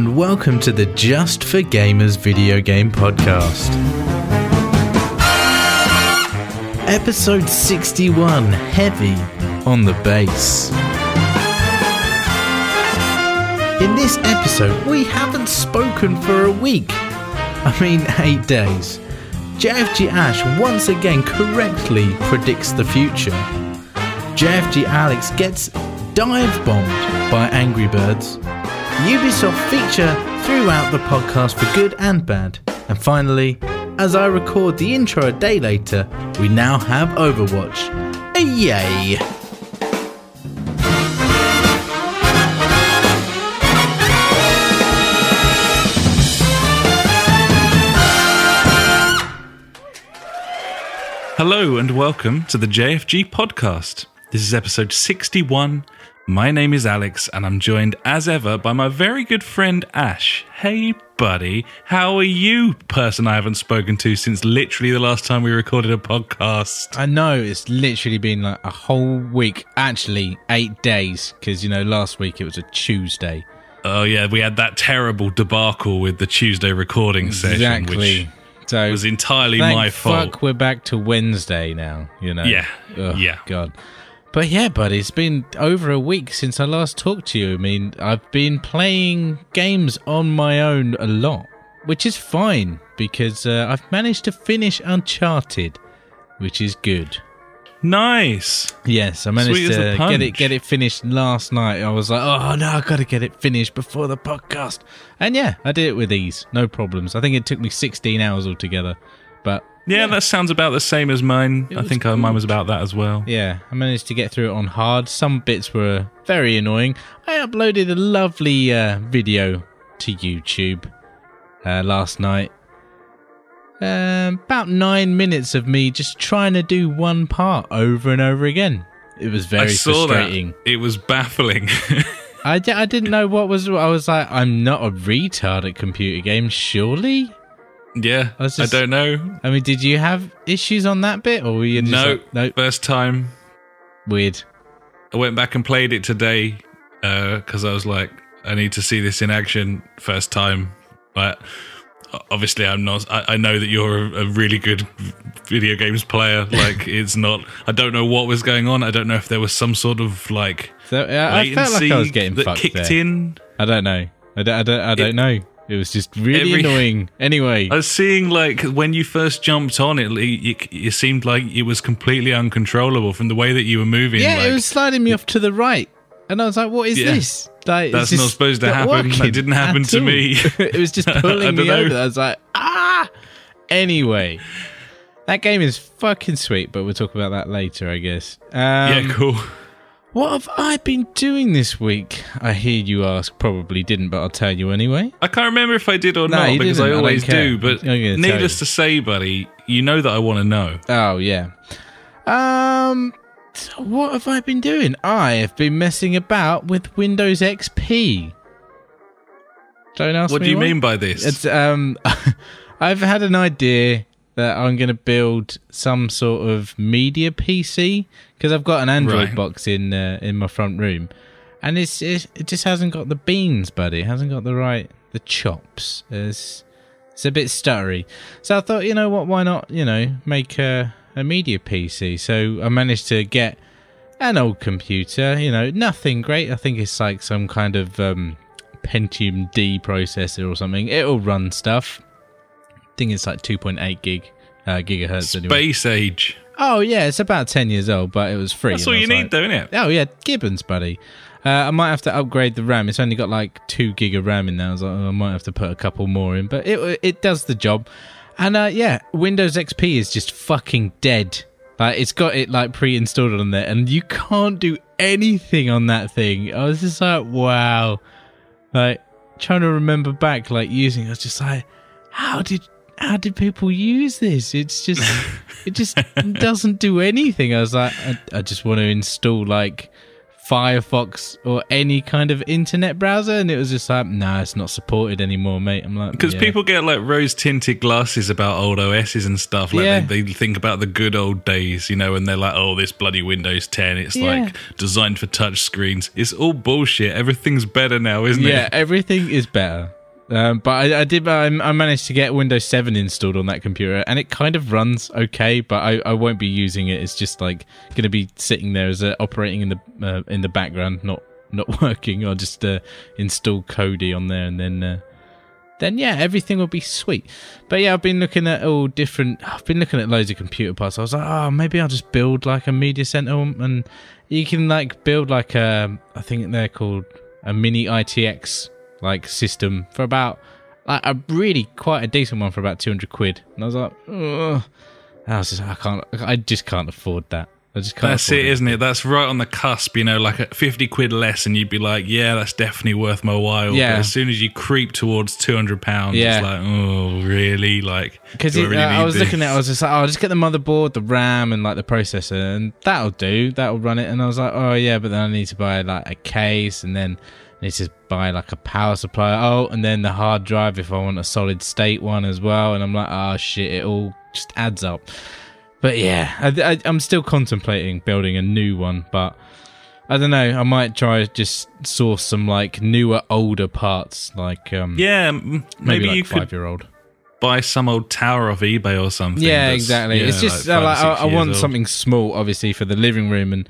and welcome to the Just for Gamers video game podcast. Episode 61 Heavy on the Bass. In this episode, we haven't spoken for a week. I mean, eight days. JFG Ash once again correctly predicts the future. JFG Alex gets dive bombed by Angry Birds. Ubisoft feature throughout the podcast for good and bad. And finally, as I record the intro a day later, we now have Overwatch. Yay! Hello and welcome to the JFG podcast. This is episode 61. My name is Alex and I'm joined as ever by my very good friend Ash. Hey, buddy. How are you, person I haven't spoken to since literally the last time we recorded a podcast? I know it's literally been like a whole week, actually, eight days, because you know, last week it was a Tuesday. Oh, yeah, we had that terrible debacle with the Tuesday recording session. Exactly. Which so was entirely my fault. Fuck, we're back to Wednesday now. You know. Yeah. Ugh, yeah. God. But yeah, buddy, it's been over a week since I last talked to you. I mean, I've been playing games on my own a lot, which is fine because uh, I've managed to finish Uncharted, which is good. Nice. Yes, I managed Sweet to get it get it finished last night. I was like, oh no, I got to get it finished before the podcast. And yeah, I did it with ease, no problems. I think it took me 16 hours altogether, but yeah, yeah. that sounds about the same as mine. I think uh, mine was about that as well. Yeah, I managed to get through it on hard. Some bits were very annoying. I uploaded a lovely uh, video to YouTube uh, last night um, about nine minutes of me just trying to do one part over and over again. It was very I saw frustrating. That. It was baffling. I d- I didn't know what was. I was like, I'm not a retard at computer games, surely. Yeah, I, just, I don't know. I mean, did you have issues on that bit, or were you just no? Like, no, first time. Weird. I went back and played it today because uh, I was like, I need to see this in action first time, but obviously I'm not. I, I know that you're a, a, really good video games player. Like it's not. I don't know what was going on. I don't know if there was some sort of like so, I felt like I was getting that kicked there. in. I don't know. I don't. I don't, I don't it, know. It was just really every, annoying. Anyway, I was seeing like when you first jumped on it, it, it, seemed like it was completely uncontrollable from the way that you were moving. Yeah, like, it was sliding me off to the right, and I was like, "What is yeah. this?" Like, That's not supposed to happen. It didn't happen to me. it was just pulling me know. over. I was like, ah. Anyway, that game is fucking sweet, but we'll talk about that later, I guess. Um, yeah, cool. What have I been doing this week? I hear you ask. Probably didn't, but I'll tell you anyway. I can't remember if I did or no, not because didn't. I always I do. But needless to say, buddy, you know that I want to know. Oh yeah. Um, so what have I been doing? I have been messing about with Windows XP. Don't ask what do you what? mean by this? It's um, I've had an idea that I'm going to build some sort of media PC because I've got an Android right. box in uh, in my front room, and it's, it's, it just hasn't got the beans, buddy. It hasn't got the right the chops. It's it's a bit stuttery. So I thought, you know what? Why not? You know, make a a media PC. So I managed to get an old computer, you know, nothing great. I think it's like some kind of um, Pentium D processor or something. It'll run stuff. Think it's like 2.8 gig uh, gigahertz. Space anyway. age. Oh yeah, it's about 10 years old, but it was free. That's all you need, like, though, isn't it? Oh yeah, Gibbons, buddy. Uh, I might have to upgrade the RAM. It's only got like two gig of RAM in there. I was like, oh, I might have to put a couple more in, but it it does the job. And uh, yeah, Windows XP is just fucking dead. Like it's got it like pre-installed on there, and you can't do anything on that thing. I was just like, wow. Like trying to remember back, like using. I was just like, how did how did people use this? It's just it just doesn't do anything. I was like, I, I just want to install like Firefox or any kind of internet browser, and it was just like, nah, it's not supported anymore, mate. I'm like, because yeah. people get like rose tinted glasses about old OSs and stuff. Like Yeah. they, they think about the good old days, you know, and they're like, oh, this bloody Windows 10, it's Yeah. like designed for touch screens. It's all bullshit. Everything's better now, isn't it? yeah, everything is better. Um, but I, I did. I, I managed to get Windows 7 installed on that computer, and it kind of runs okay. But I, I won't be using it. It's just like going to be sitting there as a, operating in the uh, in the background, not not working. I'll just uh, install Kodi on there, and then uh, then yeah, everything will be sweet. But yeah, I've been looking at all different. I've been looking at loads of computer parts. I was like, oh, maybe I'll just build like a media center, and you can like build like a. I think they're called a mini ITX like system for about like a really quite a decent one for about 200 quid and i was like Ugh. I was just, I can't, I just can't afford that. I just can't. That's afford it, isn't it? That's right on the cusp, you know, like at 50 quid less, and you'd be like, yeah, that's definitely worth my while. Yeah. But as soon as you creep towards 200 pounds, Yeah. it's like, oh, really? Like, Because I really uh, I was this? looking at, it, I was just like, oh, I'll just get the motherboard, the RAM, and like the processor, and that'll do. That'll run it. And I was like, oh yeah, but then I need to buy like a case, and then need to buy like a power supply. Oh, and then the hard drive if I want a solid state one as well. And I'm like, oh shit, it all just adds up. But yeah, I, I, I'm still contemplating building a new one, but I don't know. I might try just source some like newer, older parts, like um, Yeah, maybe, maybe, like you could five year old. buy some old tower off eBay or something. Yeah, exactly. yeah, it's just like uh, five like, I, I want old. something small, obviously, for the living room, and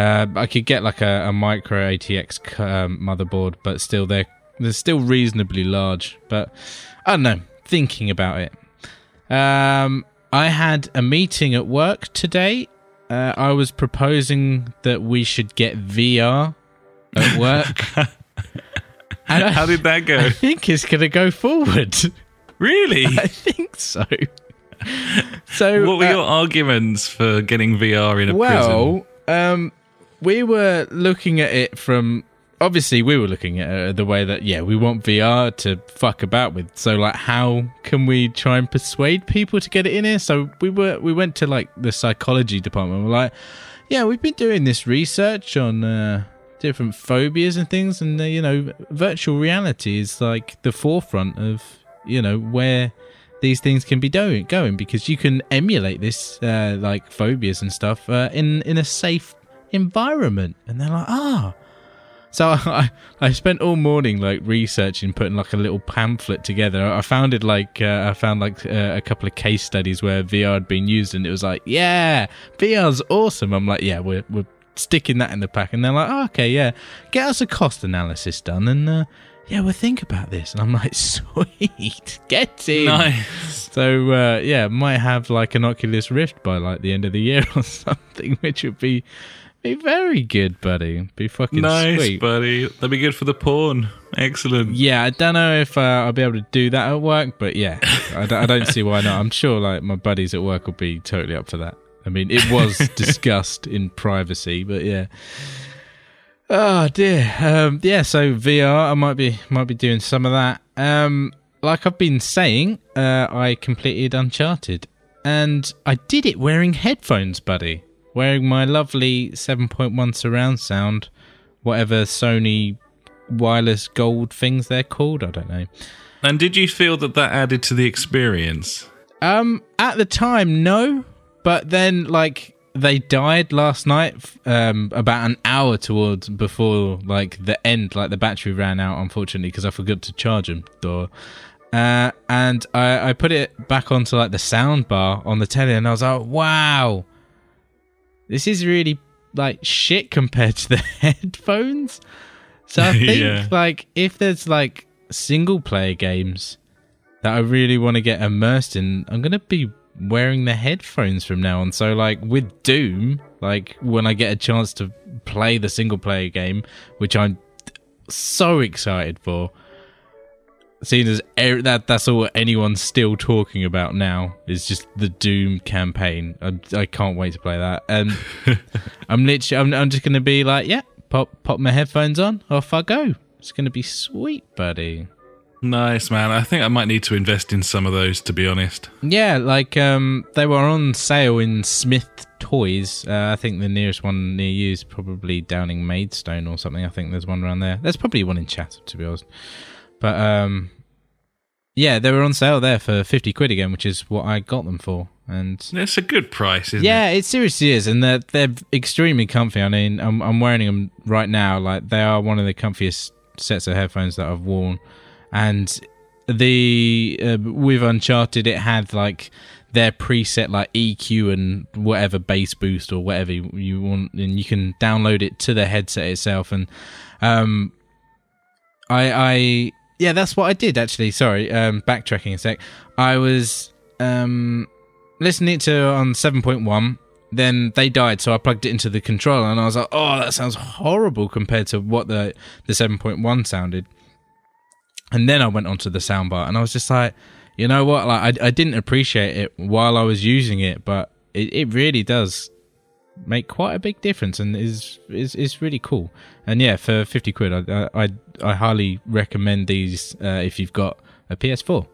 uh, I could get like a, a micro ATX um, motherboard, but still they're they're still reasonably large. But I don't know. Thinking about it, um, I had a meeting at work today. Uh, I was proposing that we should get VR at work. and I, How did that go? I think it's going to go forward. really? I think so. So What were uh, your arguments for getting VR in a prison? well, um, we were looking at it from obviously we were looking at the way that yeah we want VR to fuck about with. So like, how can we try and persuade people to get it in here? So we were we went to like the psychology department. We're like, yeah, we've been doing this research on. Uh, different phobias and things and uh, you know virtual reality is like the forefront of you know where these things can be doing going because you can emulate this uh, like phobias and stuff uh, in in a safe environment. And they're like ah. So I, I spent all morning like researching putting like a little pamphlet together. I found it like uh, i found like uh, a couple of case studies where vr had been used and it was like yeah vr's awesome. I'm like yeah we're, we're sticking that in the pack. And they're like oh, okay yeah. Get us a cost analysis done and uh, yeah we'll think about this. And i'm like sweet. Get in. Nice. so uh, yeah, might have like an Oculus Rift by like the end of the year or something, which would be be very good, buddy. Be fucking Nice, sweet. buddy. That'd be good for the porn. Excellent. yeah, I don't know if uh, I'll be able to do that at work, but yeah, I don't, don't see why not. I'm sure like my buddies at work will be totally up for that. I mean, it was discussed in privacy, but yeah. Oh dear. Um, yeah, so VR, I might be might be doing some of that. Um, like I've been saying, uh, I completed Uncharted, and I did it wearing headphones, buddy. Wearing my lovely 7.1 surround sound, whatever Sony wireless gold things they're called. I don't know. And did you feel that that added to the experience? Um, at the time, no, but then like they died last night, um, about an hour towards before like the end, like the battery ran out, unfortunately, because I forgot to charge them. Duh. Uh, and I, I put it back onto like the sound bar on the telly, and I was like, wow, this is really like shit compared to the headphones. So I think Yeah. like if there's like single player games that I really want to get immersed in, I'm gonna be wearing the headphones from now on. So like with Doom, like when I get a chance to play the single player game, which I'm so excited for. Seeing as er- that that's all anyone's still talking about now is just the Doom campaign. I, I can't wait to play that. And I'm literally I'm, I'm just gonna be like, yeah, pop pop my headphones on, off I go. It's gonna be sweet, buddy. Nice man. I think I might need to invest in some of those to be honest. Yeah, like um, they were on sale in Smith Toys. Uh, I think the nearest one near you is probably Downing Maidstone or something. I think there's one around there. There's probably one in Chatham to be honest. But um, yeah, they were on sale there for fifty quid again, which is what I got them for. And it's a good price, isn't yeah, it? it seriously is, and they're they're extremely comfy. I mean, I'm I'm wearing them right now. Like they are one of the comfiest sets of headphones that I've worn, and the uh, with Uncharted, it had like their preset like EQ and whatever bass boost or whatever you, you want, and you can download it to the headset itself. And um, I I yeah, that's what I did actually. Sorry, um, backtracking a sec. I was um listening to on 7.1 then they died so i plugged it into the controller and i was like oh that sounds horrible compared to what the the 7.1 sounded and then i went onto the soundbar and i was just like you know what like i, I didn't appreciate it while i was using it but it, it really does make quite a big difference and is is is really cool and yeah for 50 quid i i, I highly recommend these uh, if you've got a ps4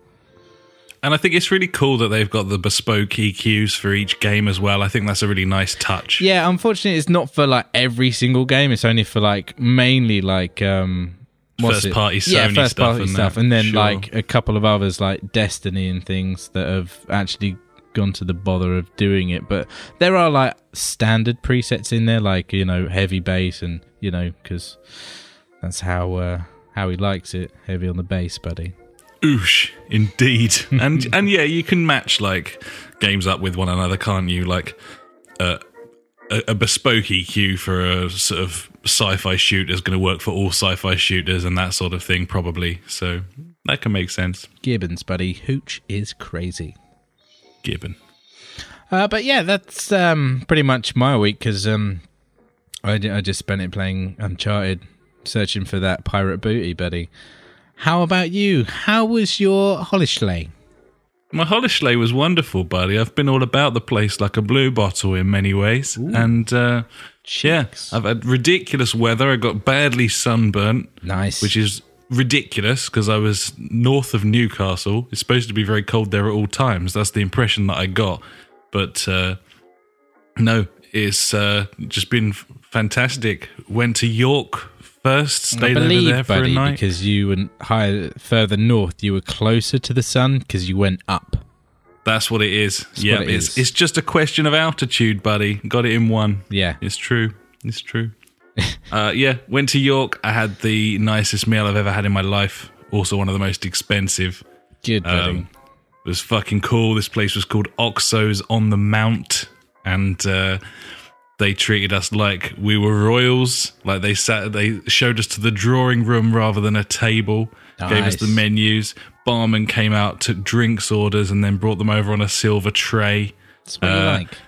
and I think it's really cool that they've got the bespoke EQs for each game as well. I think that's a really nice touch. Yeah, unfortunately, it's not for like every single game. It's only for like mainly like um, first party Sony yeah, first stuff party and stuff, and then Sure. like a couple of others like Destiny and things that have actually gone to the bother of doing it. But there are like standard presets in there, like you know heavy bass, and you know because that's how uh, how he likes it, heavy on the bass, buddy. Oosh, indeed. and and yeah, you can match like games up with one another, can't you? Like uh, a, a bespoke EQ for a sort of sci-fi shooter is going to work for all sci-fi shooters and that sort of thing, probably. So that can make sense. Gibbons, buddy, hooch is crazy. Gibbon. Uh, but yeah, that's um, pretty much my week because um, I, I just spent it playing Uncharted, searching for that pirate booty, buddy. How about you? How was your holiday? My holiday was wonderful, buddy. I've been all about the place like a blue bottle in many ways, and uh, yeah, I've had ridiculous weather. I got badly sunburnt, Nice. which is ridiculous because I was north of Newcastle. It's supposed to be very cold there at all times. That's the impression that I got. But uh, no, it's uh, just been fantastic. Went to York first, I stayed over believe, there for buddy, a night. because you went higher, further north. You were closer to the sun because you went up. That's what it is. yeah, it it's is. it's just a question of altitude, buddy. Got it in one. Yeah. It's true. It's true. uh, yeah, went to York. I had the nicest meal I've ever had in my life. Also, one of the most expensive. Good. Um, it was fucking cool. This place was called Oxo's on the Mount, and uh, they treated us like we were royals. Like they sat, they showed us to the drawing room rather than a table. Gave us the menus. Barman came out, took drinks orders, and then brought them over on a silver tray. That's what you uh, like.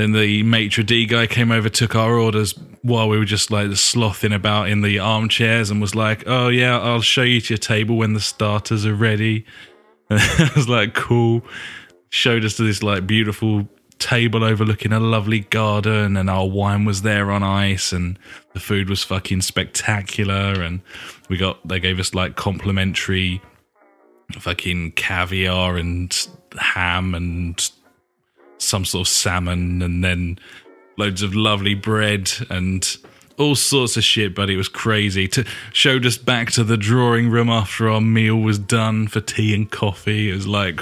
Then the maitre d guy came over, took our orders while we were just like slothing about in the armchairs, and was like, "Oh yeah, I'll show you to your table when the starters are ready." And I was like, "Cool." Showed us to this like beautiful table overlooking a lovely garden, and our wine was there on ice, and the food was fucking spectacular. And we got they gave us like complimentary fucking caviar and ham and some sort of salmon and then loads of lovely bread and all sorts of shit but it was crazy. To showed us back to the drawing room after our meal was done for tea and coffee. It was like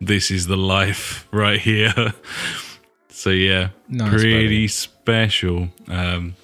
this is the life right here. So yeah Nice, pretty buddy. special. Um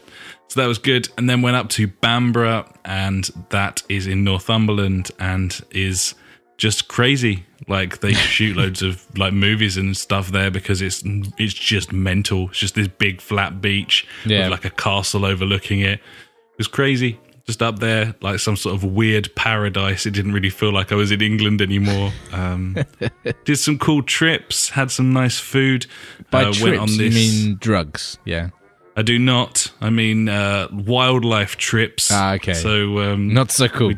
so that was good. And then went up to Bamburgh and that is in northumberland and is just crazy like they shoot loads of like movies and stuff there because it's it's just mental it's just this big flat beach Yeah. with like a castle overlooking it it was crazy just up there like some sort of weird paradise it didn't really feel like i was in england anymore um did some cool trips had some nice food By uh, trips, you mean drugs? Yeah. I do not. I mean uh, wildlife trips. Ah, okay. So um, Not so cool.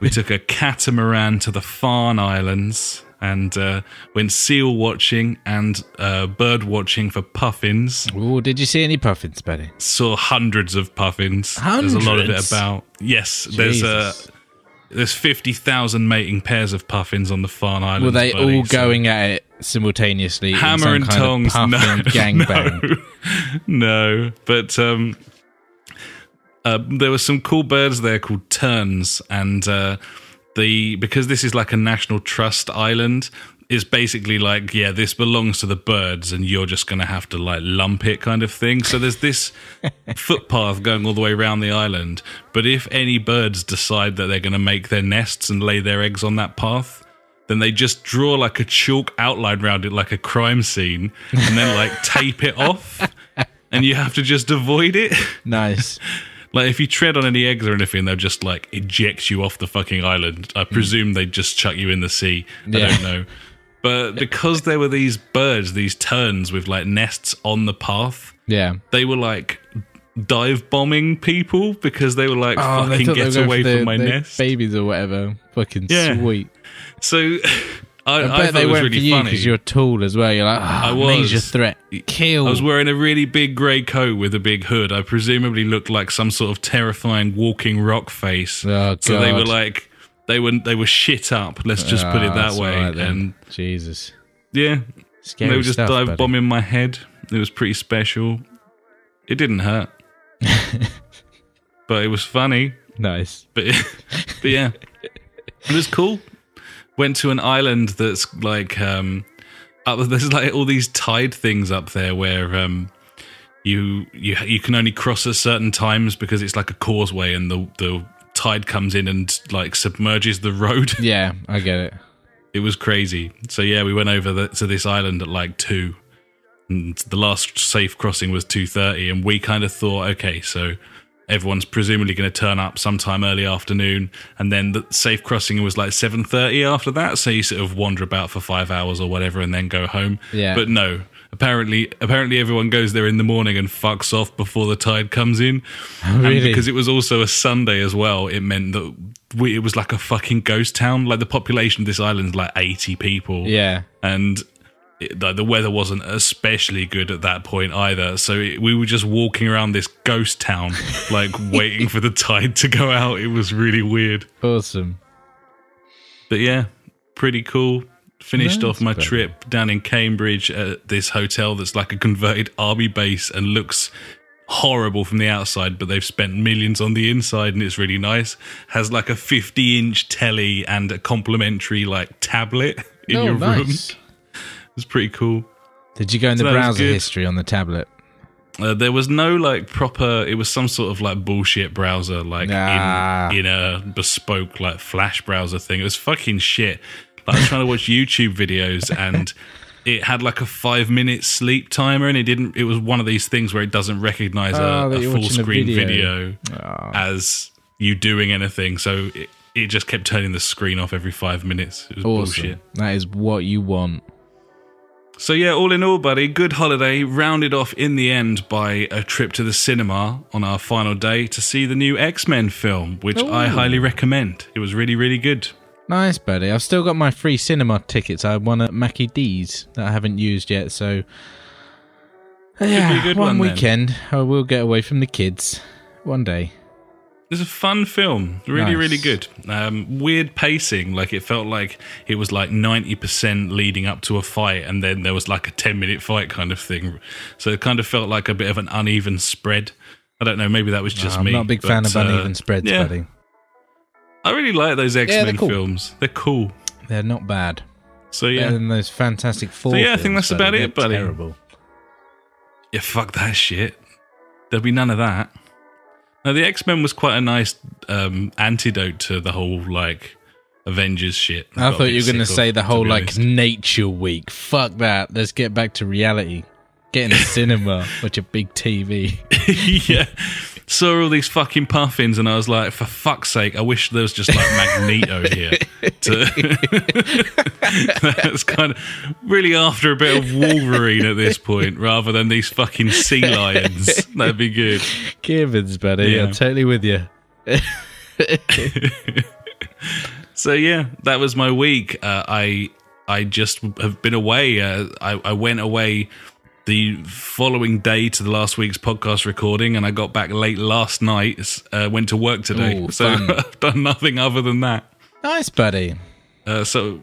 we took a catamaran to the Farne Islands and uh, went seal watching and uh, bird watching for puffins. Ooh, did you see any puffins, buddy? Saw hundreds of puffins. There's a lot of it about. Yes, there's a Jesus. there's fifty thousand mating pairs of puffins on the Farne Islands. Were they buddy, all so- going at it simultaneously? in hammer some and kind of tongs? puffin No, gangbang. no, no. But um, uh, there were some cool birds there called terns, and uh, the because this is like a national trust island. Is basically like, yeah, this belongs to the birds, and you're just going to have to like lump it, kind of thing. So there's this footpath going all the way around the island. But if any birds decide that they're going to make their nests and lay their eggs on that path, then they just draw like a chalk outline around it, like a crime scene, and then like tape it off, and you have to just avoid it. Nice. Like if you tread on any eggs or anything, they'll just like eject you off the fucking island. I hmm. presume they just chuck you in the sea. I don't know. But because there were these birds, these terns with like nests on the path, Yeah. they were like dive bombing people because they were like Oh, fucking get away their- from my nest. Babies or whatever. Fucking Yeah. sweet. So I, I I, bet they it was went really for you funny. because you're tall as well. You're like, I oh, was. major threat. Kill. I was wearing a really big grey coat with a big hood. I presumably looked like some sort of terrifying walking rock face. Oh, so they were like they were they were shit up. Let's just put it Ah, that way. then. and Jesus. yeah, Scary they were just stuff, dive buddy. bombing my head. It was pretty special. It didn't hurt, but it was funny. Nice. But but yeah, it was cool. Went to an island that's like um, up, there's like all these tide things up there where um, you you you can only cross at certain times because it's like a causeway and the the tide comes in and like submerges the road. Yeah, I get it. It was crazy. So yeah, we went over the, to this island at like two, and the last safe crossing was two thirty, and we kind of thought, okay, so everyone's presumably going to turn up sometime early afternoon, and then the safe crossing was like seven thirty after that. So you sort of wander about for five hours or whatever, and then go home. Yeah. But no, apparently, apparently everyone goes there in the morning and fucks off before the tide comes in. Oh, and Really? because it was also a Sunday as well, it meant that we, it was like a fucking ghost town. Like the population of this island is like 80 people. Yeah. And it, like, the weather wasn't especially good at that point either. So it, we were just walking around this ghost town, like waiting for the tide to go out. It was really weird. Awesome. But yeah, pretty cool. Finished Nice, off my buddy. trip down in Cambridge at this hotel that's like a converted army base and looks horrible from the outside, but they've spent millions on the inside and it's really nice. Has like a 50 inch telly and a complimentary like tablet in oh, your room. It's pretty cool. Did you go in the So browser history on the tablet? Uh, there was no like proper. It was some sort of like bullshit browser, like Ah. in in a bespoke like Flash browser thing. It was fucking shit. Like, I was trying to watch YouTube videos and it had like a five minute sleep timer, and it didn't. It was one of these things where it doesn't recognize Oh, a, a full watching a screen video. video, Oh. as you doing anything. So it, it just kept turning the screen off every five minutes. It was Awesome. bullshit. That is what you want. So yeah, all in all, buddy, good holiday. Rounded off in the end by a trip to the cinema on our final day to see the new X Men film, which I highly recommend. It was really, really good. Nice, buddy. I've still got my free cinema tickets. I won at Mackie D's that I haven't used yet. So, yeah, be a good one, one weekend I will get away from the kids one day. It was a fun film, really, Nice. really good. Um, weird pacing, like it felt like it was like ninety percent leading up to a fight, and then there was like a ten minute fight kind of thing. So it kind of felt like a bit of an uneven spread. I don't know, maybe that was just me. I'm me. not a big fan of uh, uneven spreads, yeah. buddy. I really like those X Men cool. films. They're cool. They're not bad. So Better yeah, than those Fantastic Four. yeah, I think films, that's about it, buddy. Terrible. Yeah, fuck that shit. There'll be none of that. Now, the X Men was quite a nice um, antidote to the whole like Avengers shit. I thought you were going to say the whole like honest. nature week. Fuck that. Let's get back to reality. Get in the cinema, watch a big TV. yeah. Saw all these fucking puffins, and I was like, for fuck's sake, I wish there was just like Magneto here. To That's kind of really after a bit of Wolverine at this point, rather than these fucking sea lions. That'd be good. Givens, buddy. Yeah. I'm totally with you. So yeah, that was my week. Uh, I I just have been away. Uh, I I went away the following day to the last week's podcast recording, and I got back late last night. Uh, went to work today, Ooh, so. I've done nothing other than that. Nice, buddy. Uh, so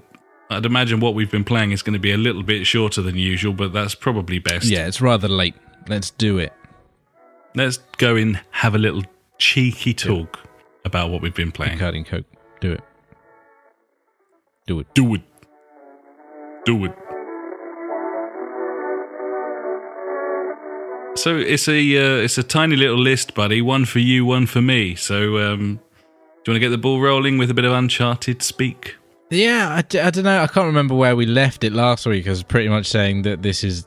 I'd imagine what we've been playing is going to be a little bit shorter than usual, but that's probably best. Yeah, it's rather late. Let's do it. Let's go and have a little cheeky talk about what we've been playing. Carding Coke. Do it. Do it. Do it. Do it. So it's a uh, it's a tiny little list, buddy. One for you, one for me. So um, do you want to get the ball rolling with a bit of Uncharted speak? Yeah, I, don't know. I can't remember where we left it last week. I was pretty much saying that this is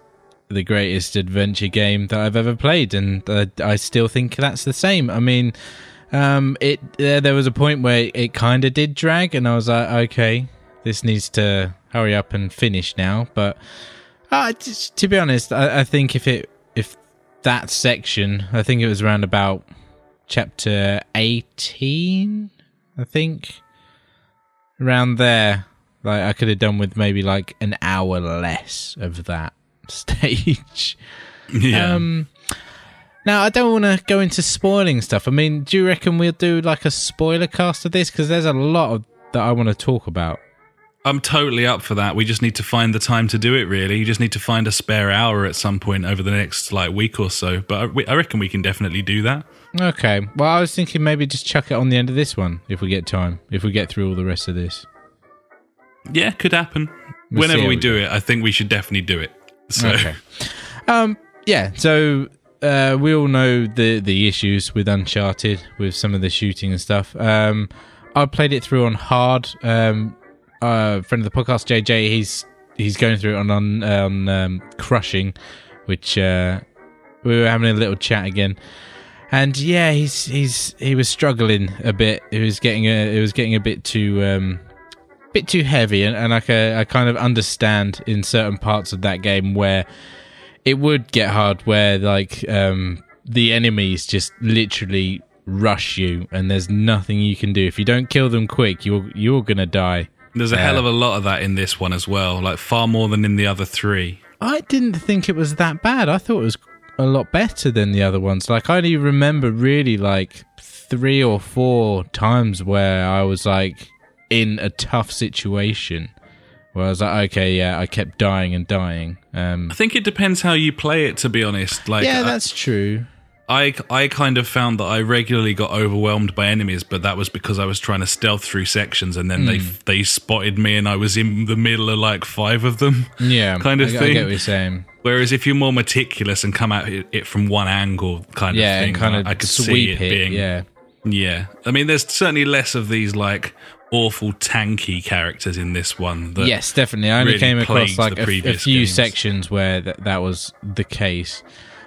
the greatest adventure game that I've ever played, and I still think that's the same. I mean, um, it uh, there was a point where it kind of did drag, and I was like, okay, this needs to hurry up and finish now. But uh, to be honest, I, I think if it if that section, I think it was around about chapter eighteen, I think around there. Like I could have done with maybe like an hour less of that stage. Yeah. Um, now I don't want to go into spoiling stuff. I mean, do you reckon we'll do like a spoiler cast of this? Because there's a lot of that I want to talk about. I'm totally up for that. We just need to find the time to do it. Really, you just need to find a spare hour at some point over the next like week or so. But I, we- I reckon we can definitely do that. Okay. Well, I was thinking maybe just chuck it on the end of this one if we get time. If we get through all the rest of this. Yeah, could happen. We'll Whenever we we do it, I think we should definitely do it. So Okay. Um. Yeah. So uh, we all know the the issues with Uncharted with some of the shooting and stuff. Um, I played it through on hard. Um, uh, friend of the podcast, JJ, he's he's going through it on on, um, crushing, which uh, we were having a little chat again. And yeah, he's he's he was struggling a bit. It was getting a it was getting a bit too um, bit too heavy, and, and I, I kind of understand in certain parts of that game where it would get hard, where like um, the enemies just literally rush you, and there's nothing you can do if you don't kill them quick. You're you're gonna die. There's a hell of a lot of that in this one as well. Like far more than in the other three. I didn't think it was that bad. I thought it was a lot better than the other ones. Like I only remember really like three or four times where I was like in a tough situation. Where I was like, okay, yeah, I kept dying and dying. Um, I think it depends how you play it. To be honest, like yeah, I- that's true. I I kind of found that I regularly got overwhelmed by enemies, but that was because I was trying to stealth through sections, and then they Hmm. they spotted me, and I was in the middle of like five of them. Yeah, kind of I, I thing. get what you're saying. Whereas if you're more meticulous and come at it, from one angle, kind Yeah, of thing, kind of I could sweep see it, it. being yeah, yeah. I mean, there's certainly less of these like awful tanky characters in this one. That yes, definitely. I only really came across like a, a few games. sections where th- that was the case.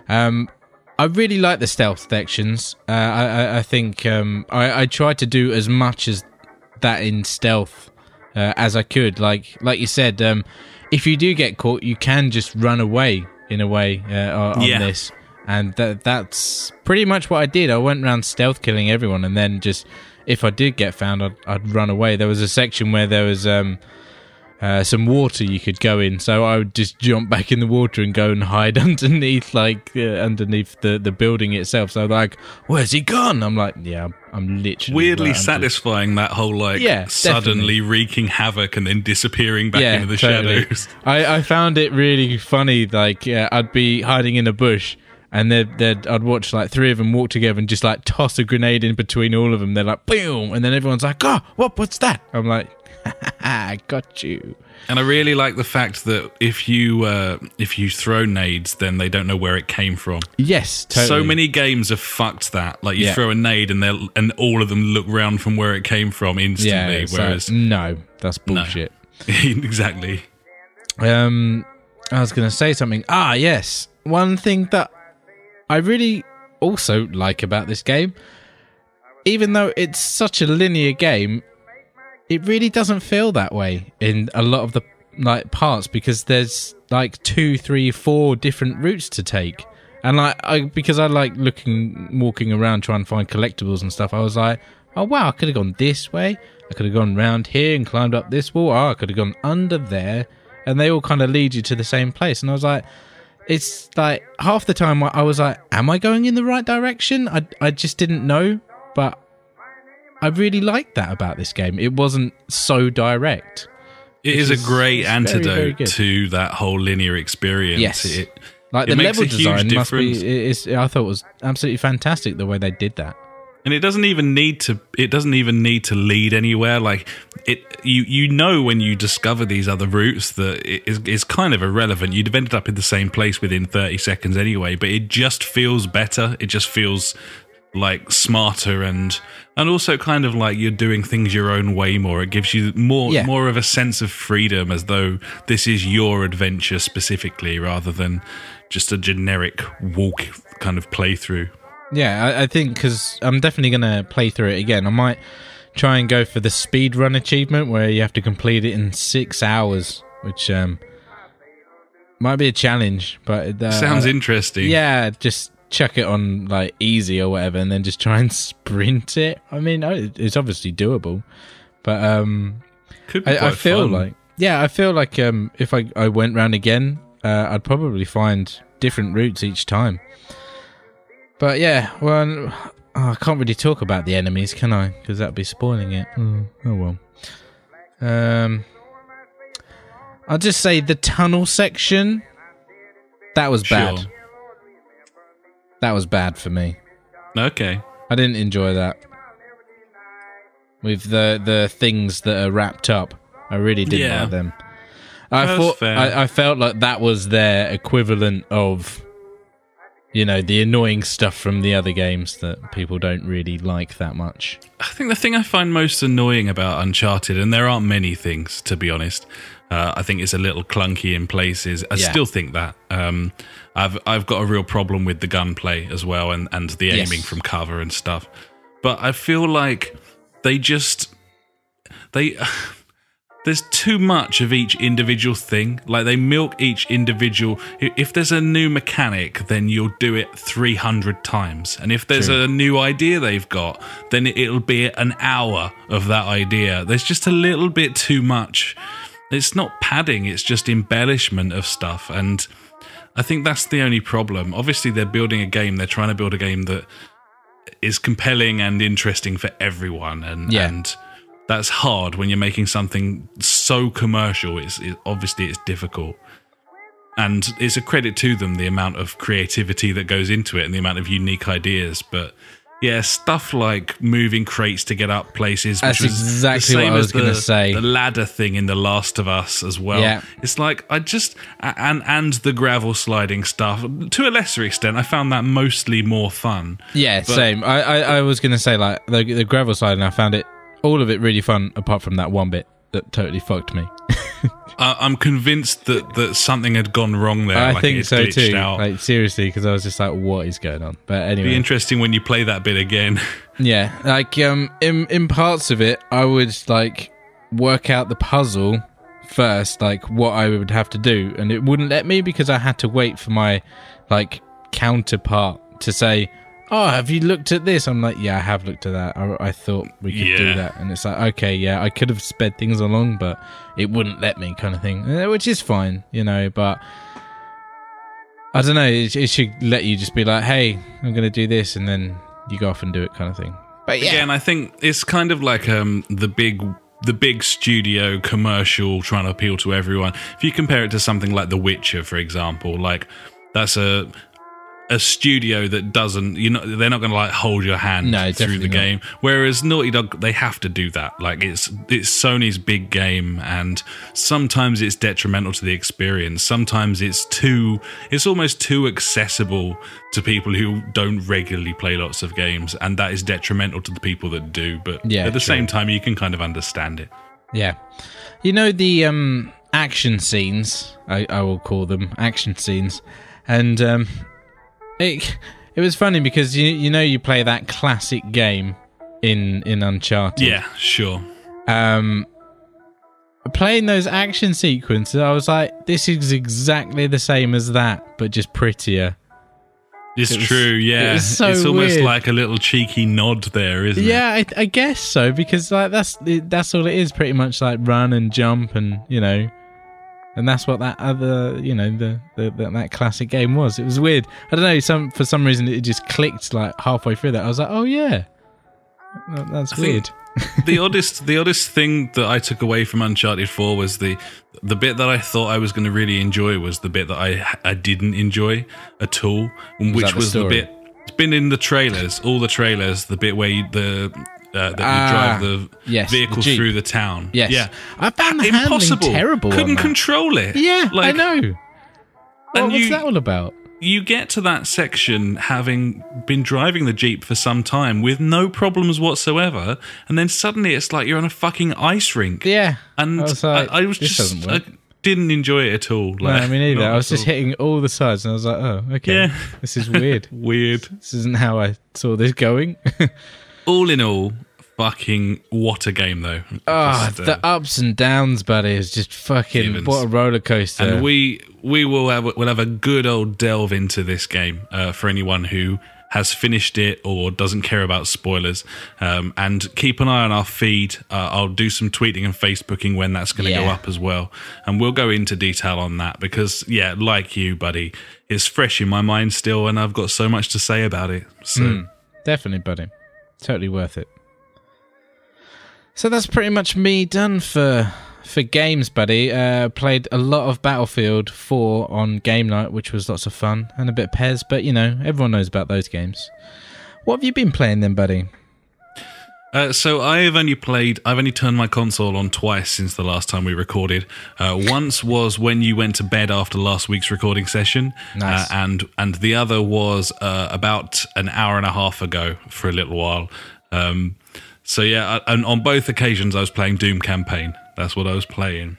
Um, I really like the stealth sections. Uh, I, I, I think um, I, I tried to do as much as that in stealth uh, as I could. Like like you said, um, if you do get caught, you can just run away in a way uh, on Yeah. this, and that that's pretty much what I did. I went around stealth killing everyone, and then just if I did get found, I'd, I'd run away. There was a section where there was um, uh, some water you could go in, so I would just jump back in the water and go and hide underneath, like uh, underneath the, the building itself. So like, where's he gone? I'm like, yeah, I'm, literally weirdly satisfying that whole like Yeah, suddenly definitely. wreaking havoc and then disappearing back into the totally. shadows. I, I found it really funny. Like, yeah, I'd be hiding in a bush, and they'd, they'd, I'd watch like three of them walk together and just like toss a grenade in between all of them. They're like, boom, and then everyone's like, oh, what? What's that? I'm like, I got you. And I really like the fact that if you uh, if you throw nades, then they don't know where it came from. Yes, totally. So many games have fucked that. Like you Yeah. throw a nade and they and all of them look round from where it came from Yeah, instantly. like, whereas no, that's bullshit. exactly. Um, I was going to say something. Ah, yes. One thing that I really also like about this game, even though it's such a linear game, it really doesn't feel that way in a lot of the like parts because there's like two, three, four different routes to take. And like, I because I like looking, walking around trying to find collectibles and stuff. I was like, oh wow, I could have gone this way. I could have gone round here and climbed up this wall. Oh, I could have gone under there, and they all kind of lead you to the same place. And I was like, it's like half the time I was like, "Am I going in the right direction?" I I just didn't know, but I really liked that about this game. It wasn't so direct. It is, is a great antidote very, very to that whole linear experience. Yes. It, like the level design must be. Is, I thought it was absolutely fantastic the way they did that and it doesn't even need to it doesn't even need to lead anywhere like it you you know when you discover these other routes that it is, is kind of irrelevant you'd have ended up in the same place within 30 seconds anyway but it just feels better it just feels like smarter and and also kind of like you're doing things your own way more it gives you more yeah. more of a sense of freedom as though this is your adventure specifically rather than just a generic walk kind of playthrough yeah, I, I think because I'm definitely going to play through it again. I might try and go for the speed run achievement where you have to complete it in six hours, which um, might be a challenge. But uh, sounds interesting. Yeah, just chuck it on like easy or whatever, and then just try and sprint it. I mean, it's obviously doable, but um, Could be I, I feel fun. like yeah, I feel like um, if I I went round again, uh, I'd probably find different routes each time. But yeah, well, oh, I can't really talk about the enemies, can I? Because that'd be spoiling it. Oh, oh well. Um, I'll just say the tunnel section. That was bad. That was bad for me. Okay. I didn't enjoy that. With the the things that are wrapped up, I really didn't yeah. like them. I that thought I, I felt like that was their equivalent of you know the annoying stuff from the other games that people don't really like that much. I think the thing I find most annoying about Uncharted, and there aren't many things to be honest. Uh, I think it's a little clunky in places. I yeah. still think that. Um, I've I've got a real problem with the gunplay as well, and and the aiming yes. from cover and stuff. But I feel like they just they there's too much of each individual thing. Like they milk each individual. If there's a new mechanic, then you'll do it 300 times. And if there's True. a new idea they've got, then it'll be an hour of that idea. There's just a little bit too much. It's not padding, it's just embellishment of stuff. And I think that's the only problem. Obviously, they're building a game, they're trying to build a game that is compelling and interesting for everyone. And, yeah. and that's hard when you're making something so commercial. It's it, obviously it's difficult, and it's a credit to them the amount of creativity that goes into it and the amount of unique ideas. But yeah, stuff like moving crates to get up places. That's exactly what I was going to say. The ladder thing in The Last of Us as well. Yeah. It's like I just and and the gravel sliding stuff to a lesser extent. I found that mostly more fun. Yeah, but, same. I, I, I was going to say like the, the gravel sliding. I found it all of it really fun, apart from that one bit that totally fucked me. uh, I'm convinced that, that something had gone wrong there. I like think so too. Out. Like seriously, because I was just like, "What is going on?" But anyway, be interesting when you play that bit again. yeah, like um, in in parts of it, I would like work out the puzzle first, like what I would have to do, and it wouldn't let me because I had to wait for my like counterpart to say, oh, have you looked at this? I'm like, yeah, I have looked at that. I, I thought we could yeah. do that. And it's like, okay, yeah, I could have sped things along, but it wouldn't let me, kind of thing, uh, which is fine, you know, but. I don't know. It, it should let you just be like, "Hey, I'm going to do this," and then you go off and do it, kind of thing. But yeah, again, I think it's kind of like um, the big the big studio commercial trying to appeal to everyone. If you compare it to something like The Witcher, for example, like that's a a studio that doesn't you know they're not going to like hold your hand no, through the game. Whereas naughty dog they have to do that. Like it's it's sony's big game and sometimes it's detrimental to the experience. Sometimes it's too it's almost too accessible to people who don't regularly play lots of games and that is detrimental to the people that do but yeah, at the true. same time you can kind of understand it. Yeah. You know the um action scenes i, I will call them action scenes and um it it was funny because you you know you play that classic game in in Uncharted. Yeah, sure. Um, playing those action sequences, I was like, this is exactly the same as that, but just prettier. It's it was, true, yeah. It so it's almost weird. like a little cheeky nod there, isn't yeah, it? Yeah, I, I, guess so because like that's that's all it is, pretty much like run and jump and you know and that's what that other, you know, the, the, the, that classic game was. It was weird. I don't know. Some for some reason it just clicked like halfway through that. I was like, oh yeah, that's I weird. the oddest, the oddest thing that I took away from Uncharted Four was the the bit that I thought I was going to really enjoy was the bit that I I didn't enjoy at all, which that the was the, bit. It's been in the trailers, all the trailers. The bit where you, the uh, that Ah, you drive the yes, vehicle Jeep. through the town. Yes. yeah, I found the handling impossible. terrible Couldn't control it. yeah, like, I know. What and was you- that all about? you get to that section having been driving the Jeep for some time with no problems whatsoever, and then suddenly it's like you're on a fucking ice rink. Yeah, And I was like, I, I was just doesn't I work. didn't enjoy it at all. no, Like, I mean either. I was just all. hitting all the sides, and I was like, oh, okay, Yeah. this is weird. weird. this isn't how I saw this going. All in all, fucking what a game though. Ah, uh, the ups and downs, buddy, is just fucking Gibbons. what a roller coaster. and we we will have we'll have a good old delve into this game uh, for anyone who has finished it or doesn't care about spoilers. Um, and keep an eye on our feed. Uh, I'll do some tweeting and Facebooking when that's going to go up as well, and we'll go into detail on that because yeah, like you, buddy, it's fresh in my mind still, and I've got so much to say about it. So. Mm, definitely, buddy. Totally worth it. So that's pretty much me done for for games, buddy. Uh, played a lot of Battlefield 4 on game night, which was lots of fun, and a bit of Pez, but you know, everyone knows about those games. What have you been playing then, buddy? Uh, so I've only played. I've only turned my console on twice since the last time we recorded. Uh, once was when you went to bed after last week's recording session, Nice. uh, and and the other was uh, about an hour and a half ago for a little while. Um, so yeah, I- and on both occasions I was playing Doom campaign. That's what I was playing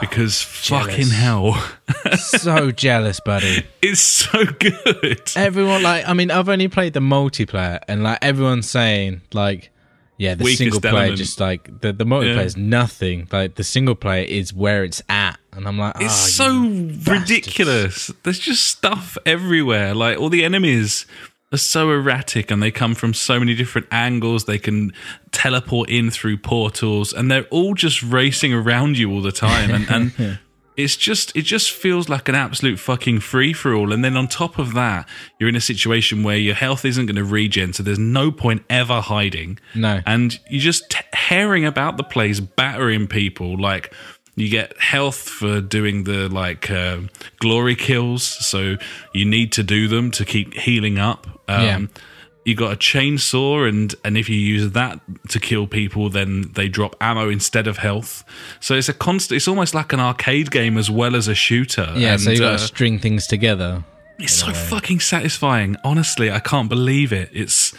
because fucking hell, so jealous, buddy. it's so good. Everyone like, I mean, I've only played the multiplayer, and like everyone's saying, like, yeah, the single player element. just like the the multiplayer Yeah. is nothing. Like the single player is where it's at, and I'm like, It's oh, so you bastards. ridiculous. There's just stuff everywhere. Like all the enemies are so erratic and they come from so many different angles. They can teleport in through portals and they're all just racing around you all the time. And, and it's just, it just feels like an absolute fucking free for all. And then on top of that, you're in a situation where your health isn't going to regen. So there's no point ever hiding. No. And you're just t- herring about the place, battering people. Like you get health for doing the like uh, glory kills, so you need to do them to keep healing up. Um, Yeah. You got a chainsaw, and and if you use that to kill people, then they drop ammo instead of health. So it's a constant. It's almost like an arcade game as well as a shooter. Yeah, so And, you got uh, to string things together. it's so fucking satisfying. Honestly, I can't believe it. It's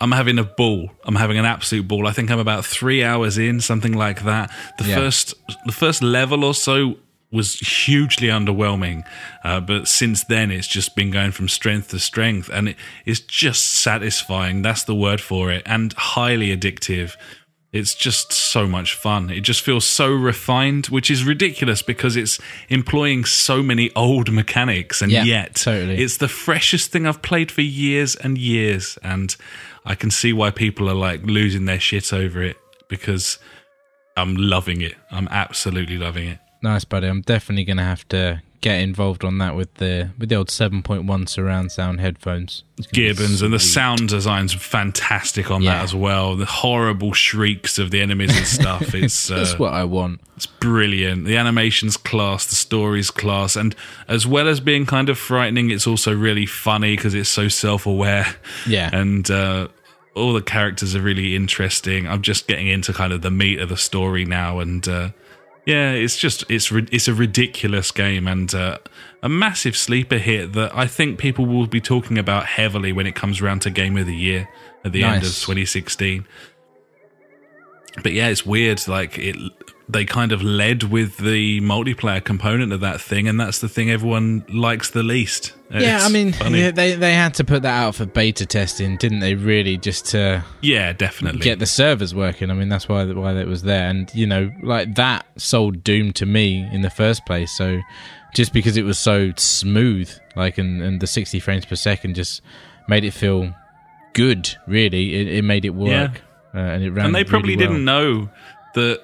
I'm having a ball. I'm having an absolute ball. I think I'm about three hours in, something like that. The Yeah. first the first level or so was hugely underwhelming, uh, but since then it's just been going from strength to strength, and it's just satisfying. That's the word for it, and highly addictive. It's just so much fun. It just feels so refined, which is ridiculous because it's employing so many old mechanics, and Yeah, yet totally. it's the freshest thing I've played for years and years, and I can see why people are like losing their shit over it because I'm loving it. I'm absolutely loving it. Nice, buddy. I'm definitely going to have to get involved on that with the with the old 7.1 surround sound headphones. It's gonna be Gibbons and the sound design's fantastic on Yeah. that as well. The horrible shrieks of the enemies and stuff. It's uh, That's what I want. It's brilliant. The animation's class, the story's class, and as well as being kind of frightening, it's also really funny because it's so self-aware. Yeah. and uh, all the characters are really interesting. I'm just getting into kind of the meat of the story now, and uh, yeah, it's just it's it's a ridiculous game and uh, a massive sleeper hit that I think people will be talking about heavily when it comes around to Game of the Year at the end of 2016 but yeah, it's weird. Like it, they kind of led with the multiplayer component of that thing, and that's the thing everyone likes the least. Yeah, It's I mean, funny. yeah, they they had to put that out for beta testing, didn't they? Really, just to yeah, definitely. get the servers working. I mean, that's why why it was there, and you know, like that sold Doom to me in the first place. So, just because it was so smooth, like, and and the sixty frames per second just made it feel good. Really, it, it made it work, uh, and it ran. and they probably really well. didn't know that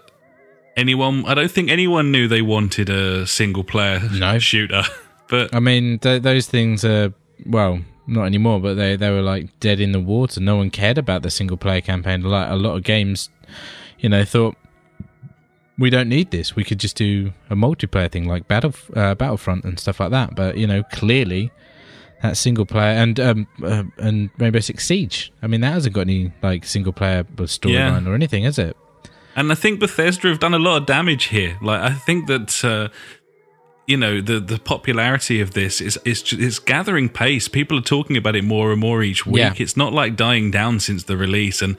anyone. I don't think anyone knew they wanted a single player No. shooter. But I mean, th- those things are well, not anymore, but they they were like dead in the water. No one cared about the single player campaign. Like a lot of games, you know, thought we don't need this. We could just do a multiplayer thing like Battle uh, Battlefront and stuff like that. But you know, clearly that single player and um uh, and Rainbow Six Siege. I mean, that hasn't got any like single player storyline or anything, has it? And I think Bethesda have done a lot of damage here. Like I think that uh, you know the the popularity of this is is it's gathering pace. People are talking about it more and more each week. Yeah. It's not like dying down since the release, and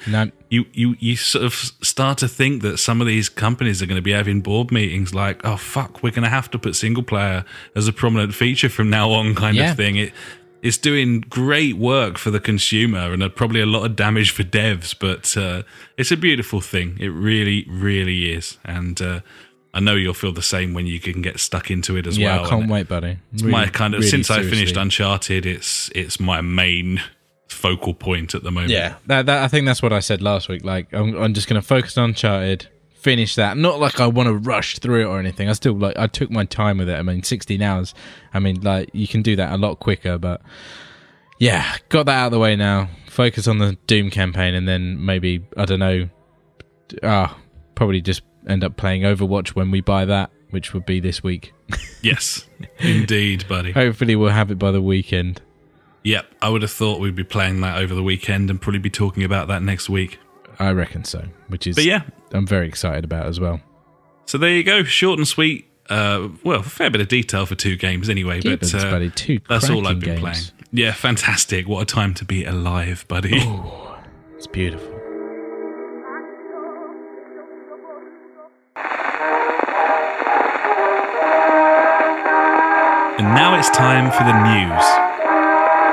you you you sort of start to think that some of these companies are going to be having board meetings like, oh fuck, we're going to have to put single player as a prominent feature from now on, kind Yeah. of thing. It it's doing great work for the consumer and probably a lot of damage for devs, but uh, it's a beautiful thing. It really, really is, and uh, I know you'll feel the same when you can get stuck into it as Yeah, well. I can't And wait, buddy. It's my kind of since I finished. Uncharted, it's it's my main focal point at the moment. Yeah, that, that I think that's what I said last week. Like, I'm, I'm just going to focus on Uncharted, finish that. Not like I want to rush through it or anything. I still like I took my time with it. I mean, 16 hours. I mean, like you can do that a lot quicker. But yeah, got that out of the way now. Focus on the Doom campaign, and then maybe I don't know. Ah, probably just end up playing Overwatch when we buy that, which would be this week. Yes, indeed, buddy. Hopefully, we'll have it by the weekend. Yep, I would have thought we'd be playing that over the weekend and probably be talking about that next week. I reckon so. Which is, But yeah, I'm very excited about as well. so there you go, short and sweet. Uh, well, a fair bit of detail for two games anyway, but uh, buddy, two that's all I've been games. playing. Yeah, fantastic! What a time to be alive, buddy. It's beautiful. And now it's time for the news.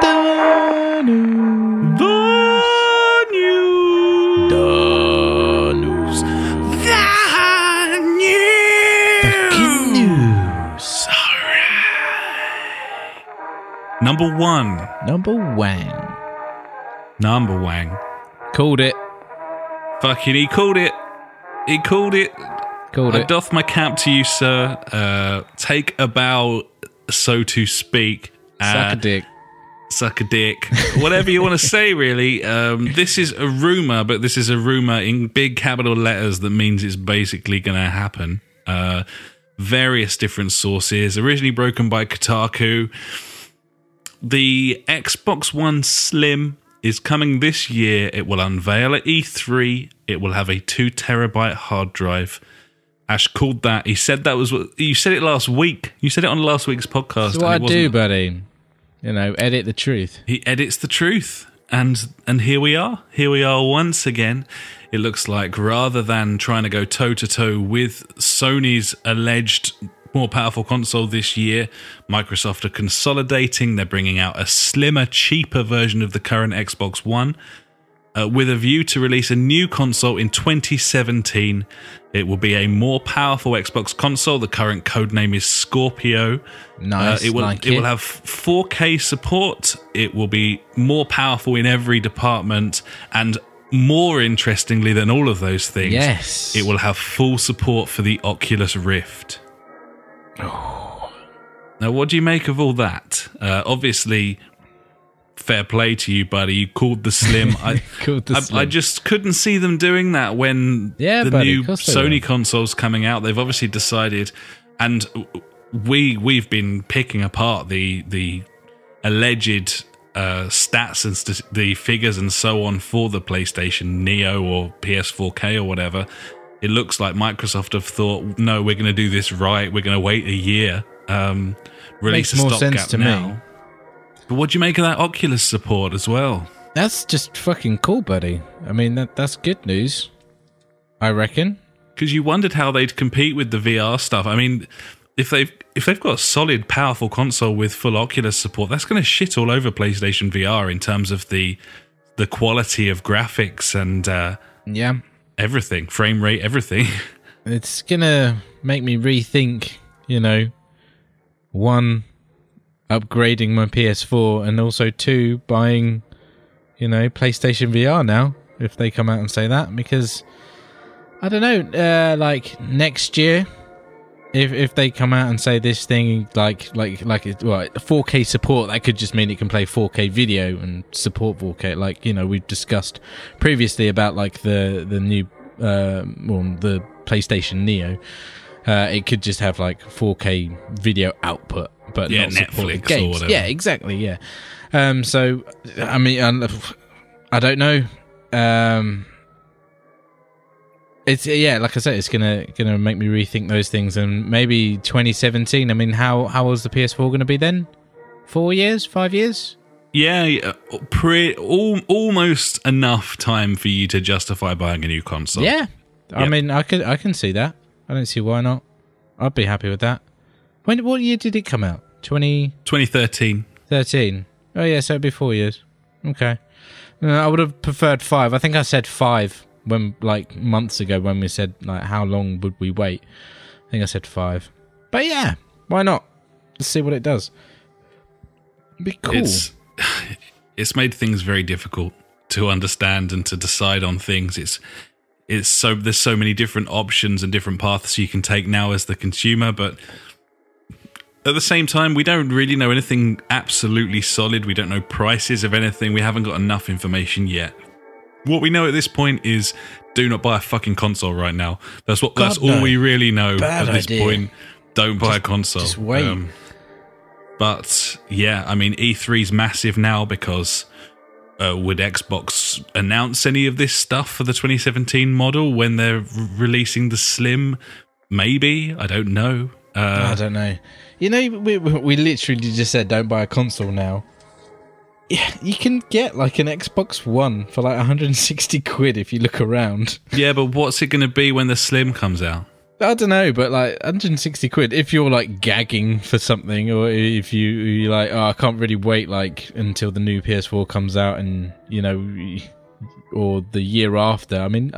The news. Number one. Number one. Numberwang. Called it. Fucking, he called it. He called it. Called I it. doff my cap to you, sir. Uh, take a bow, so to speak. Uh, Suck a dick. suck a dick, whatever you want to say, really. Um, this is a rumor, but this is a rumor in big capital letters that means it's basically going to happen. Uh, various different sources, originally broken by Kotaku. The Xbox One Slim is coming this year. It will unveil at E3. It will have a two terabyte hard drive. Ash called that. He said that was what you said it last week. You said it on last week's podcast. That's what I do, buddy. You know, edit the truth. he edits the truth and and here we are here we are once again it looks like rather than trying to go toe to toe with Sony's alleged more powerful console this year Microsoft are consolidating they're bringing out a slimmer cheaper version of the current Xbox One uh, with a view to release a new console in 2017. It will be a more powerful Xbox console. The current code name is Scorpio. Nice, Uh, it will like it will have 4K support. It will be more powerful in every department, and more interestingly than all of those things, Yes. it will have full support for the Oculus Rift. Now, what do you make of all that? Uh, obviously, fair play to you, buddy. You called the Slim. I, the I, I just couldn't see them doing that when Yeah, the buddy, new of course they Sony consoles coming out. They've obviously decided, and we we've been picking apart the the alleged uh, stats and st- the figures and so on for the PlayStation Neo or PS4K or whatever. It looks like Microsoft have thought, no, we're going to do this right. We're going to wait a year, um, release Makes a more sense to me. now. But what do you make of that Oculus support as well? That's just fucking cool, buddy. I mean, that that's good news. I reckon. because you wondered how they'd compete with the VR stuff. I mean, if they've if they've got a solid, powerful console with full Oculus support, that's going to shit all over PlayStation VR in terms of the the quality of graphics and uh, Yeah. Everything, frame rate, everything. It's gonna make me rethink, you know, one, upgrading my PS4, and also two, buying, you know, PlayStation VR now, if they come out and say that, because I don't know, uh, like next year, if if they come out and say this thing like like like it, well, 4K support, that could just mean it can play 4K video and support 4K. Like you know, we've discussed previously about like the the new uh, well, the PlayStation Neo. Uh, it could just have like 4K video output, but Yeah, not Netflix or games. whatever. Yeah, exactly. Yeah. Um. So, I mean, I, I don't know. Um. It's yeah, like I said, it's gonna gonna make me rethink those things, and maybe 2017. I mean, how how was the PS4 going to be then? Four years, five years? Yeah, yeah, pre, almost enough time for you to justify buying a new console. Yeah, I mean, I could I can see that. I don't see why not. I'd be happy with that. When what year did it come out? 20... 2013. 2013. Oh yeah, so it'd be four years. Okay. Uh, I would have preferred five. I think I said five when like months ago when we said like how long would we wait. I think I said five. But yeah, why not? Let's see what it does. Be cool. It's it's made things very difficult to understand and to decide on things. It's it's so there's so many different options and different paths you can take now as the consumer, but at the same time, we don't really know anything absolutely solid. We don't know prices of anything. We haven't got enough information yet. What we know at this point is do not buy a fucking console right now. That's what that's God, all we really know Bad at this idea. point. Don't buy a console. just wait. but yeah, I mean, E3's massive now because uh, would Xbox announce any of this stuff for the 2017 model when they're releasing the Slim? Maybe I don't know. I Uh, don't know. You know, we we literally just said don't buy a console now. Yeah, you can get like an Xbox One for like 160 quid if you look around. yeah, but what's it going to be when the Slim comes out? I don't know, but like 160 quid if you're like gagging for something, or if you you're like, oh, I can't really wait like until the new PS4 comes out, and you know, or the year after. I mean,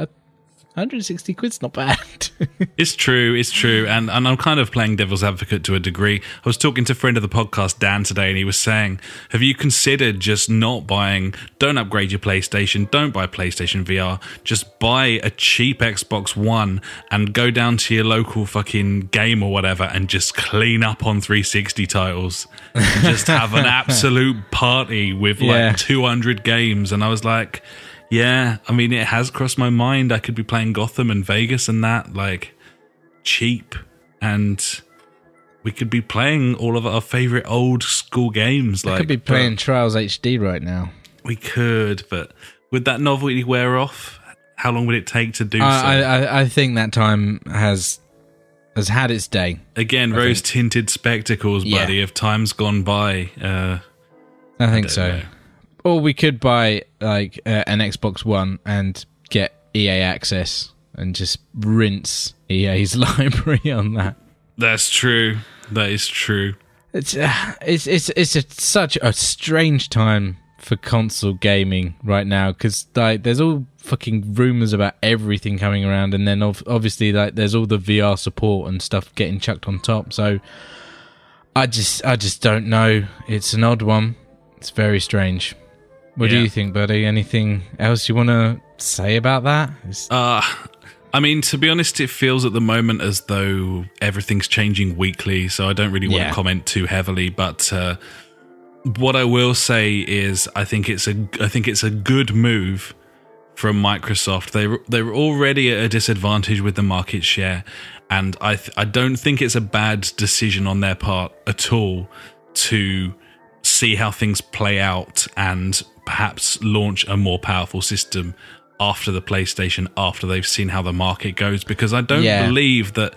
160 quid's not bad. It's true, it's true, and and I'm kind of playing devil's advocate to a degree. I was talking to a friend of the podcast, Dan, today, and he was saying, "Have you considered just not buying? Don't upgrade your PlayStation. Don't buy PlayStation VR. Just buy a cheap Xbox One and go down to your local fucking game or whatever, and just clean up on 360 titles. And just have an absolute party with like Yeah. 200 games." And I was like. Yeah, I mean, it has crossed my mind. I could be playing Gotham and Vegas and that, like, cheap. And we could be playing all of our favorite old school games. Like, I could be playing Trials HD right now. We could, but would that novelty wear off? How long would it take to do I, so? I I- I think that time has has had its day. Again, rose tinted spectacles, Yeah. buddy, of times gone by. Uh, I think don't so. know. Or we could buy like uh, an Xbox One and get EA access and just rinse EA's library on that. that's true. That is true. It's uh, it's it's it's a, such a strange time for console gaming right now because like there's all fucking rumors about everything coming around, and then ov- obviously like there's all the VR support and stuff getting chucked on top. So I just I just don't know. It's an odd one. It's very strange. What do you think, buddy? Anything else you want to say about that? Uh, I mean, to be honest, it feels at the moment as though everything's changing weekly, so I don't really want Yeah. to comment too heavily. But uh, what I will say is, I think it's a, I think it's a good move from Microsoft. They they were already at a disadvantage with the market share, and I th- I don't think it's a bad decision on their part at all to see how things play out and perhaps launch a more powerful system after the PlayStation after they've seen how the market goes because I don't Yeah. believe that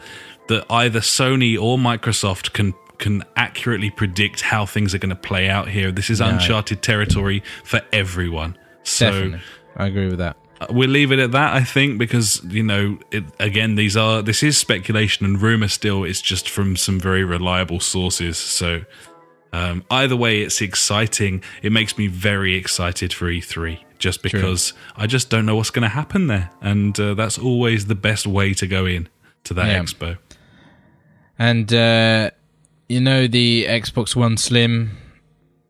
that either Sony or Microsoft can can accurately predict how things are going to play out here. This is uncharted territory for everyone. So Definitely, I agree with that. uh, we'll leave it at that, I think, because you know, it, again, these are this is speculation and rumor. Still, it's just from some very reliable sources. So, um, either way, it's exciting. It makes me very excited for E3, just because I just don't know what's going to happen there, and uh, that's always the best way to go in to that Yeah. expo. And uh, you know the Xbox One Slim,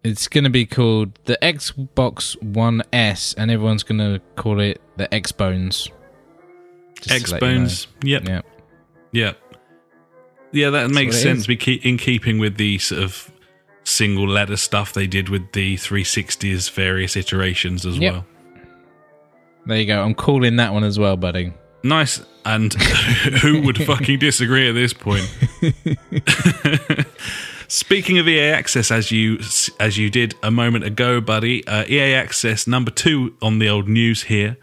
it's going to be called the Xbox One S, and everyone's going to call it the X Bones. Just X Bones. You Yep. know. Yeah. Yeah, that makes sense. Be keep, in keeping with the sort of single letter stuff they did with the 360's various iterations as Yep. well. There you go. I'm calling that one as well, buddy. Nice. And who would fucking disagree at this point? Speaking of EA Access, as you as you did a moment ago, buddy, uh, EA Access number two on the old news here.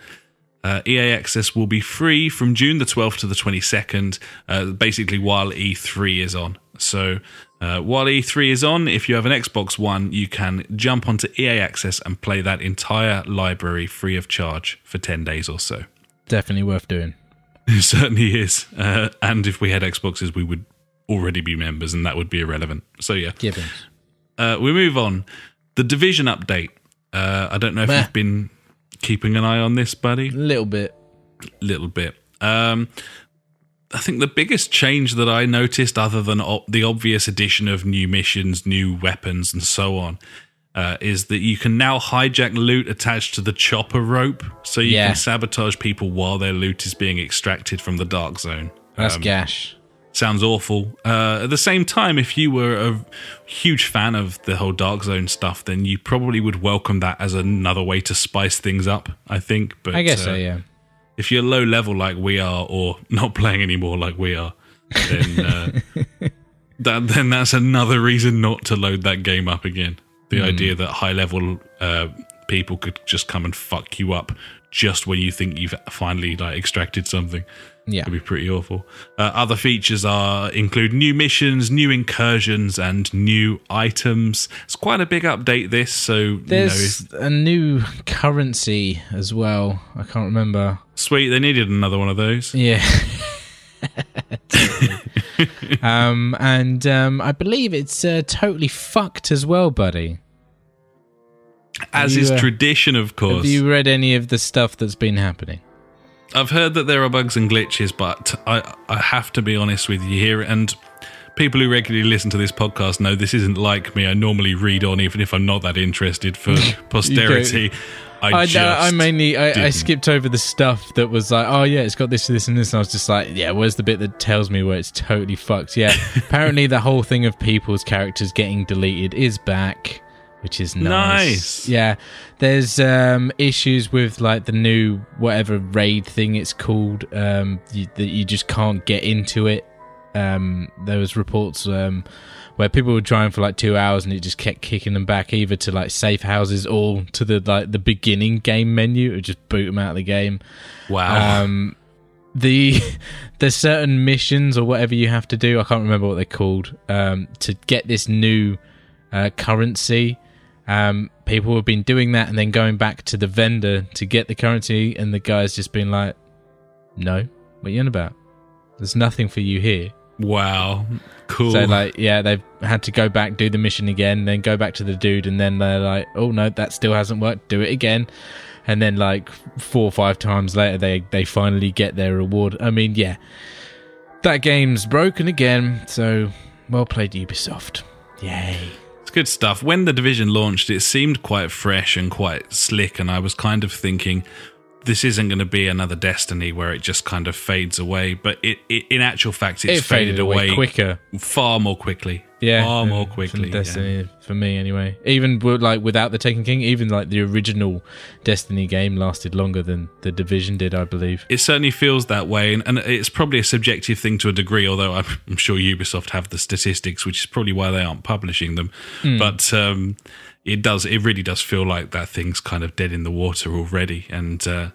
Uh, EA Access will be free from June the 12th to the 22nd, uh, basically while E3 is on. So uh, while E3 is on, if you have an Xbox One, you can jump onto EA Access and play that entire library free of charge for 10 days or so. Definitely worth doing. It certainly is. Uh, and if we had Xboxes, we would already be members, and that would be irrelevant. So yeah, Gibbons. uh, we move on. The Division update. Uh, I don't know if Meh. you've been keeping an eye on this, buddy. A little bit. little bit. Um, I think the biggest change that I noticed, other than o- the obvious addition of new missions, new weapons, and so on, uh, is that you can now hijack loot attached to the chopper rope, so you Yeah. can sabotage people while their loot is being extracted from the dark zone. That's Um, gash. sounds awful. Uh, at the same time, if you were a huge fan of the whole Dark Zone stuff, then you probably would welcome that as another way to spice things up. I think, but I guess uh, so, yeah. If you're low level like we are, or not playing anymore like we are, then uh, that then that's another reason not to load that game up again. The idea that high level uh, people could just come and fuck you up just when you think you've finally like extracted something Yeah. could be pretty awful. Uh, other features are include new missions, new incursions, and new items. It's quite a big update. This, so you know, There's a new currency as well. I can't remember. sweet. They needed another one of those. Yeah. um, and um, I believe it's uh, totally fucked as well, buddy. As you, is uh, tradition, of course. Have you read any of the stuff that's been happening? I've heard that there are bugs and glitches, but I I have to be honest with you here, and people who regularly listen to this podcast know this isn't like me. I normally read on even if I'm not that interested for posterity. I, I, just I mainly I, I skipped over the stuff that was like, oh yeah, it's got this, this, and this, and I was just like, yeah, where's the bit that tells me where it's totally fucked? Yeah, apparently the whole thing of people's characters getting deleted is back, which is nice. Nice. Yeah, there's um, issues with like the new whatever raid thing it's called um, you, that you just can't get into it. Um, there was reports um, where people were trying for like two hours and it just kept kicking them back either to like safe houses or to the like the beginning game menu. It would just boot them out of the game. wow. Um, the there's certain missions or whatever you have to do. I can't remember what they're called. Um, to get this new uh, currency, um, people have been doing that and then going back to the vendor to get the currency, and the guy's just been like, "No, what are you on about? There's nothing for you here." wow. Cool. So like, yeah, they've had to go back, do the mission again, then go back to the dude, and then they're like, "Oh no, that still hasn't worked. Do it again." And then like four or five times later, they they finally get their reward. I mean, yeah, that game's broken again. So well played, Ubisoft. Yay! It's good stuff. When the division launched, it seemed quite fresh and quite slick, and I was kind of thinking this isn't going to be another Destiny where it just kind of fades away. But it, it in actual fact, it's it faded away, quicker. far more quickly. Yeah, far more than- quickly. than yeah. Destiny for me, anyway. Even like without the Taken King, even like the original Destiny game lasted longer than the Division did, I believe. It certainly feels that way, and, and it's probably a subjective thing to a degree. Although I'm, I'm sure Ubisoft have the statistics, which is probably why they aren't publishing them. Hmm. But um, it does, it really does feel like that thing's kind of dead in the water already. And uh,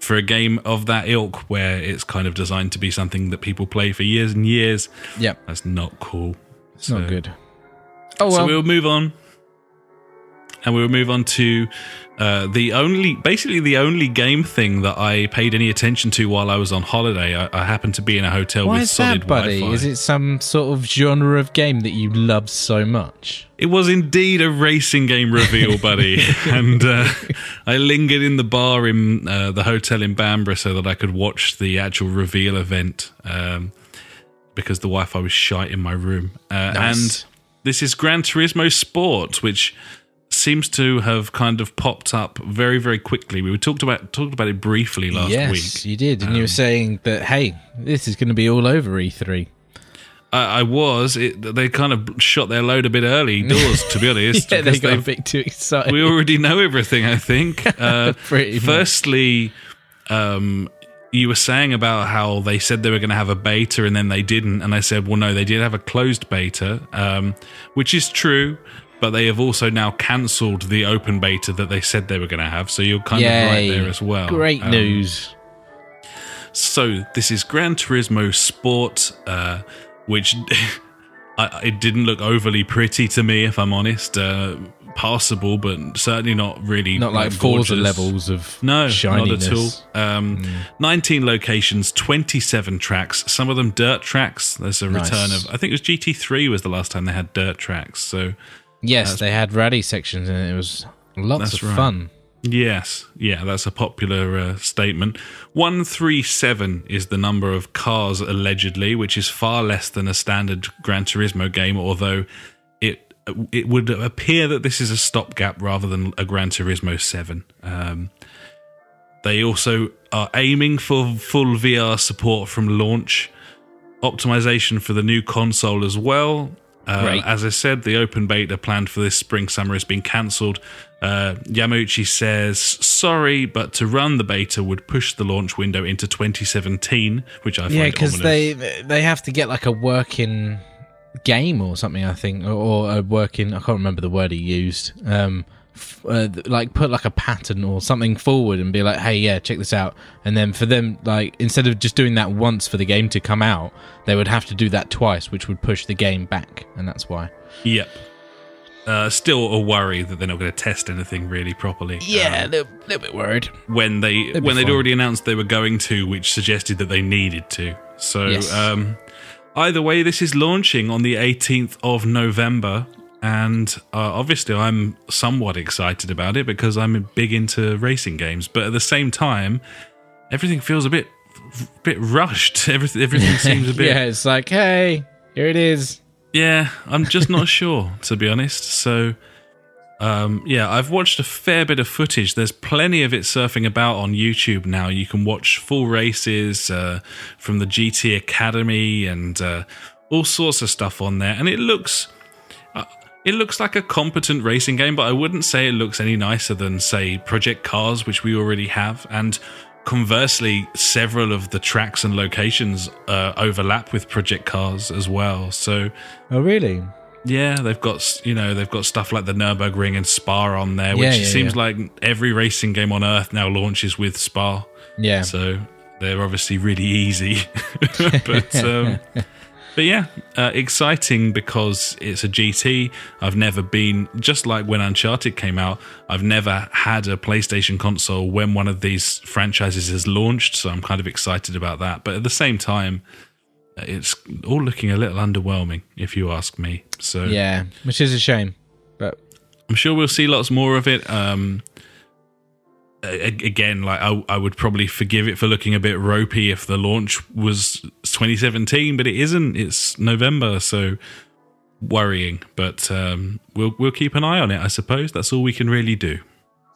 for a game of that ilk, where it's kind of designed to be something that people play for years and years, Yep, that's not cool. It's not good. Oh well. So well, move on. And we'll move on to uh, the only, basically the only game thing that I paid any attention to while I was on holiday. I, I happened to be in a hotel Why with is solid that, buddy? Wi-Fi. Is it some sort of genre of game that you love so much? It was indeed a racing game reveal, buddy. and uh, I lingered in the bar in uh, the hotel in Bamburgh so that I could watch the actual reveal event um, because the Wi Fi was shite in my room. Uh, Nice. And this is Gran Turismo Sport, which seems to have kind of popped up very, very quickly. We talked about talked about it briefly last yes, week. you did, and um, you were um, saying that hey, this is going to be all over E3. I, I was. It, they kind of shot their load a bit early doors, to be honest. yeah, they got a bit too excited. We already know everything. I think. Uh, firstly, um, you were saying about how they said they were going to have a beta and then they didn't, and I said, well, no, they did have a closed beta, um, which is true. But they have also now cancelled the open beta that they said they were going to have. So you're kind Yay. of right there as well. Great um, news. So this is Gran Turismo Sport. Uh, which I, it didn't look overly pretty to me, if I'm honest. Uh, passable, but certainly not really not like, like Forza levels of no, shininess. not at all. Um, mm. 19 locations, 27 tracks. Some of them dirt tracks. There's a nice. return of I think it was GT3 was the last time they had dirt tracks. So yes, they had rally sections and it was lots of right. fun. Yes, yeah, that's a popular uh, statement. 137 is the number of cars allegedly, which is far less than a standard Gran Turismo game, although it would appear that this is a stopgap rather than a Gran Turismo 7. Um, they also are aiming for full VR support from launch, optimization for the new console as well, uh, as I said, the open beta planned for this spring summer has been cancelled. Uh, Yamauchi says, sorry, but to run the beta would push the launch window into 2017, which I find Yeah, because they, they have to get like a working game or something, I think, or, or a working, I can't remember the word he used. Um, uh, like put like a pattern or something forward and be like, hey, yeah, check this out. And then for them, like instead of just doing that once for the game to come out, they would have to do that twice, which would push the game back, and that's why. Yep. Uh, still a worry that they're not going to test anything really properly. Yeah, um, a little, little, bit worried when they when they'd already announced they were going to, which suggested that they needed to. So yes. um, either way, this is launching on the 18th of November and uh, obviously I'm somewhat excited about it because I'm big into racing games. But at the same time, everything feels a bit bit rushed. Everything everything seems a bit. yeah, it's like, hey, here it is. Yeah, I'm just not sure to be honest. So. Um, yeah, I've watched a fair bit of footage. There's plenty of it surfing about on YouTube now. You can watch full races uh, from the GT Academy and uh, all sorts of stuff on there, and it looks it looks like a competent racing game, but I wouldn't say it looks any nicer than, say, Project Cars, which we already have. And conversely, several of the tracks and locations uh, overlap with Project Cars as well. So, oh really? Yeah, they've got you know they've got stuff like the Nurburgring and Spa on there, which yeah, yeah, seems yeah. like every racing game on Earth now launches with Spa. Yeah, so they're obviously really easy, but. Um, but yeah, uh, exciting because it's a GT. I've never been, just like when Uncharted came out, I've never had a PlayStation console when one of these franchises has launched. So I'm kind of excited about that. But at the same time, it's all looking a little underwhelming, if you ask me. So yeah, which is a shame. But I'm sure we'll see lots more of it. Um, again, like I, I would probably forgive it for looking a bit ropey if the launch was 2017, but it isn't. It's November, so worrying. But um, we'll we'll keep an eye on it. I suppose that's all we can really do.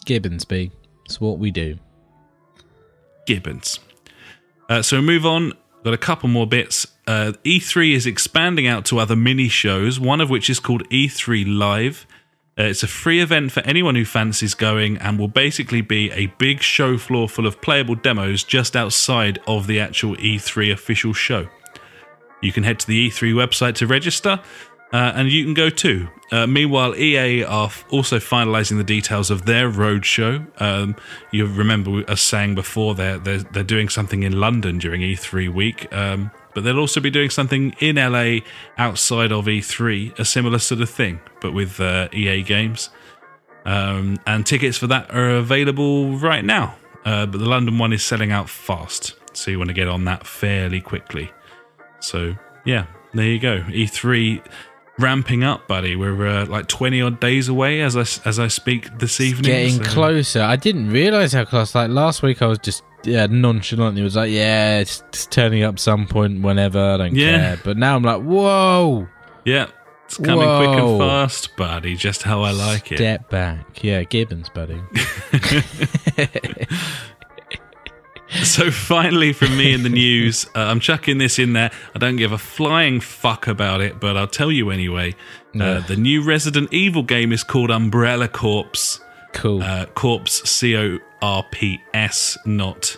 Gibbons, B. It's what we do. Gibbons. Uh, so move on. Got a couple more bits. Uh, E3 is expanding out to other mini shows. One of which is called E3 Live. Uh, it's a free event for anyone who fancies going and will basically be a big show floor full of playable demos just outside of the actual E3 official show. You can head to the E3 website to register, uh, and you can go too. Uh, meanwhile, EA are also finalising the details of their roadshow. Um, you remember us saying before they're, they're, they're doing something in London during E3 week. Um, but they'll also be doing something in LA outside of E3, a similar sort of thing, but with uh, EA games. Um, and tickets for that are available right now. Uh, but the London one is selling out fast, so you want to get on that fairly quickly. So yeah, there you go. E3 ramping up, buddy. We're uh, like twenty odd days away as I as I speak this evening. Getting so. closer. I didn't realize how close. Like last week, I was just yeah, nonchalantly was like, yeah, it's, it's turning up some point whenever. I don't yeah. care. But now I'm like, whoa. Yeah. It's coming Whoa. quick and fast, buddy. Just how I like it. Step back, yeah, Gibbons, buddy. so finally, from me in the news, uh, I'm chucking this in there. I don't give a flying fuck about it, but I'll tell you anyway. Uh, the new Resident Evil game is called Umbrella Corps. Cool. Uh, Corpse, C O R P S, not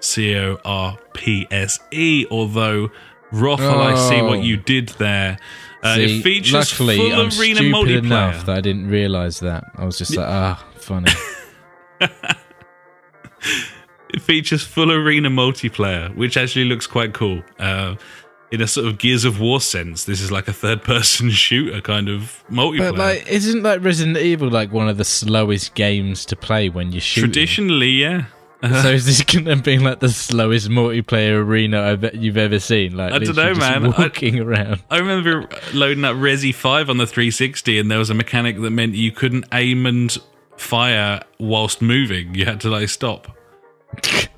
C O R P S E. Although, Roth, oh. I see what you did there. Uh, see, it features luckily, full I'm arena stupid multiplayer. enough that I didn't realise that. I was just like, ah, oh, funny. it features full arena multiplayer, which actually looks quite cool. Uh, in a sort of Gears of War sense, this is like a third-person shooter kind of multiplayer. But like, isn't like Resident Evil like one of the slowest games to play when you're shooting? Traditionally, yeah. Uh-huh. So is this going to be like the slowest multiplayer arena you've ever seen? Like I don't know, man. Walking I, around. I remember loading up Resi Five on the 360, and there was a mechanic that meant you couldn't aim and fire whilst moving. You had to like stop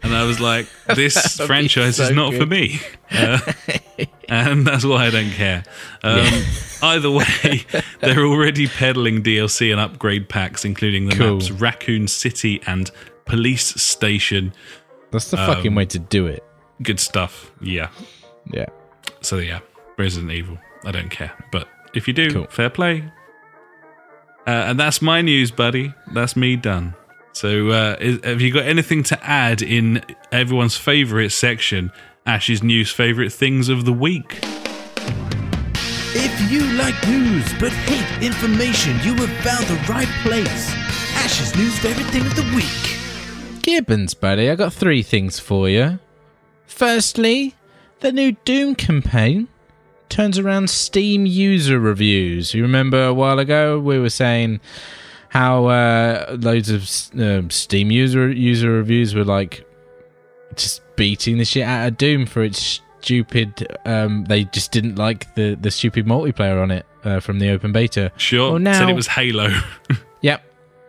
and I was like, "This franchise so is not good. for me," uh, and that's why I don't care. Um, yeah. either way, they're already peddling DLC and upgrade packs, including the cool. maps Raccoon City and Police Station. That's the um, fucking way to do it. Good stuff. Yeah. Yeah. So yeah, Resident Evil. I don't care, but if you do, cool. fair play. Uh, and that's my news, buddy. That's me done. So, uh, is, have you got anything to add in everyone's favourite section, Ash's news favourite things of the week? If you like news but hate information, you have found the right place. Ash's news favourite thing of the week. Gibbons, buddy, I got three things for you. Firstly, the new Doom campaign turns around Steam user reviews. You remember a while ago we were saying how uh, loads of uh, Steam user user reviews were like just beating the shit out of Doom for its stupid. Um, they just didn't like the the stupid multiplayer on it uh, from the open beta. Sure, well, now, said it was Halo. yep.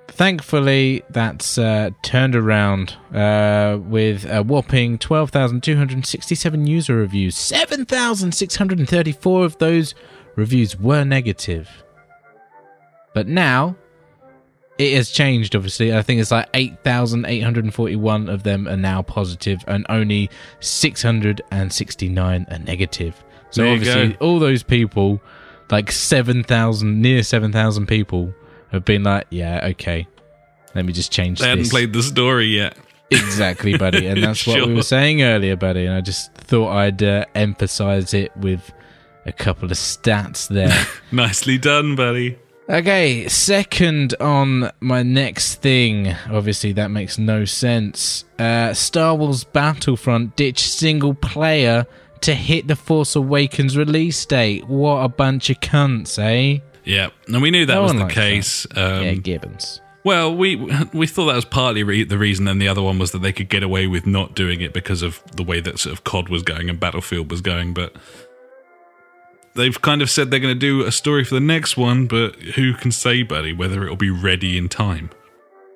Thankfully, that's uh, turned around uh, with a whopping 12,267 user reviews. 7,634 of those reviews were negative. But now, it has changed obviously. I think it's like 8841 of them are now positive and only 669 are negative. So obviously all those people like 7000 near 7000 people have been like yeah okay. Let me just change they hadn't played the story yet. Exactly buddy. And that's sure. what we were saying earlier buddy. And i just thought i'd uh, emphasize it with a couple of stats there. Nicely done buddy Okay, second on my next thing. Obviously, that makes no sense. Uh, Star Wars Battlefront ditched single player to hit the Force Awakens release date. What a bunch of cunts, eh? Yeah, and we knew that no was the case. Um, yeah, Gibbons. Well, we we thought that was partly re- the reason, and the other one was that they could get away with not doing it because of the way that sort of COD was going and Battlefield was going. But they've kind of said they're going to do a story for the next one, but who can say, buddy, whether it'll be ready in time?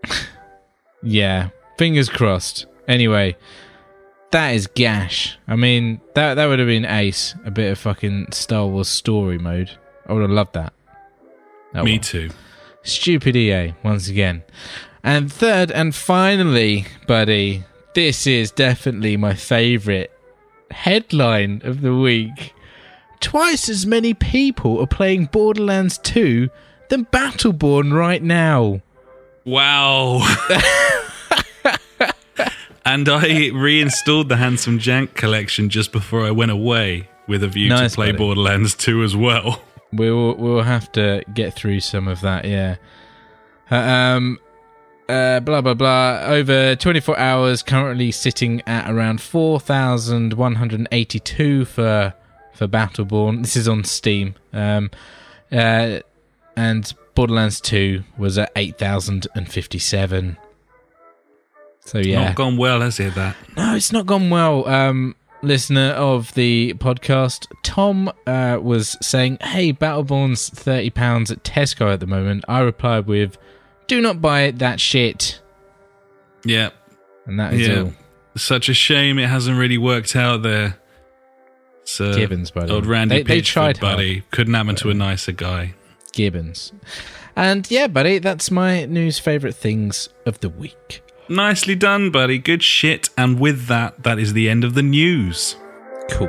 yeah, fingers crossed. Anyway, that is gash. I mean, that that would have been ace. A bit of fucking Star Wars story mode. I would have loved that. Oh, Me well. too. Stupid EA once again. And third and finally, buddy, this is definitely my favorite headline of the week twice as many people are playing Borderlands 2 than Battleborn right now. Wow. and I reinstalled the Handsome Jack collection just before I went away with a view nice, to play buddy. Borderlands 2 as well. We'll we'll have to get through some of that, yeah. Uh, um uh, blah blah blah. Over 24 hours, currently sitting at around 4,182 for for Battleborn. This is on Steam. Um, uh, and Borderlands 2 was at 8,057. So yeah. Not gone well, has it, that? No, it's not gone well. Um, listener of the podcast, Tom uh, was saying, Hey, Battleborn's £30 at Tesco at the moment. I replied with, Do not buy it, that shit. Yeah. And that is yeah. all. Such a shame it hasn't really worked out there. It's, uh, Gibbons, buddy. Old Randy They- they tried buddy. Couldn't happen to a nicer guy. Gibbons. And yeah, buddy, that's my news favorite things of the week. Nicely done, buddy. Good shit. And with that, that is the end of the news. Cool.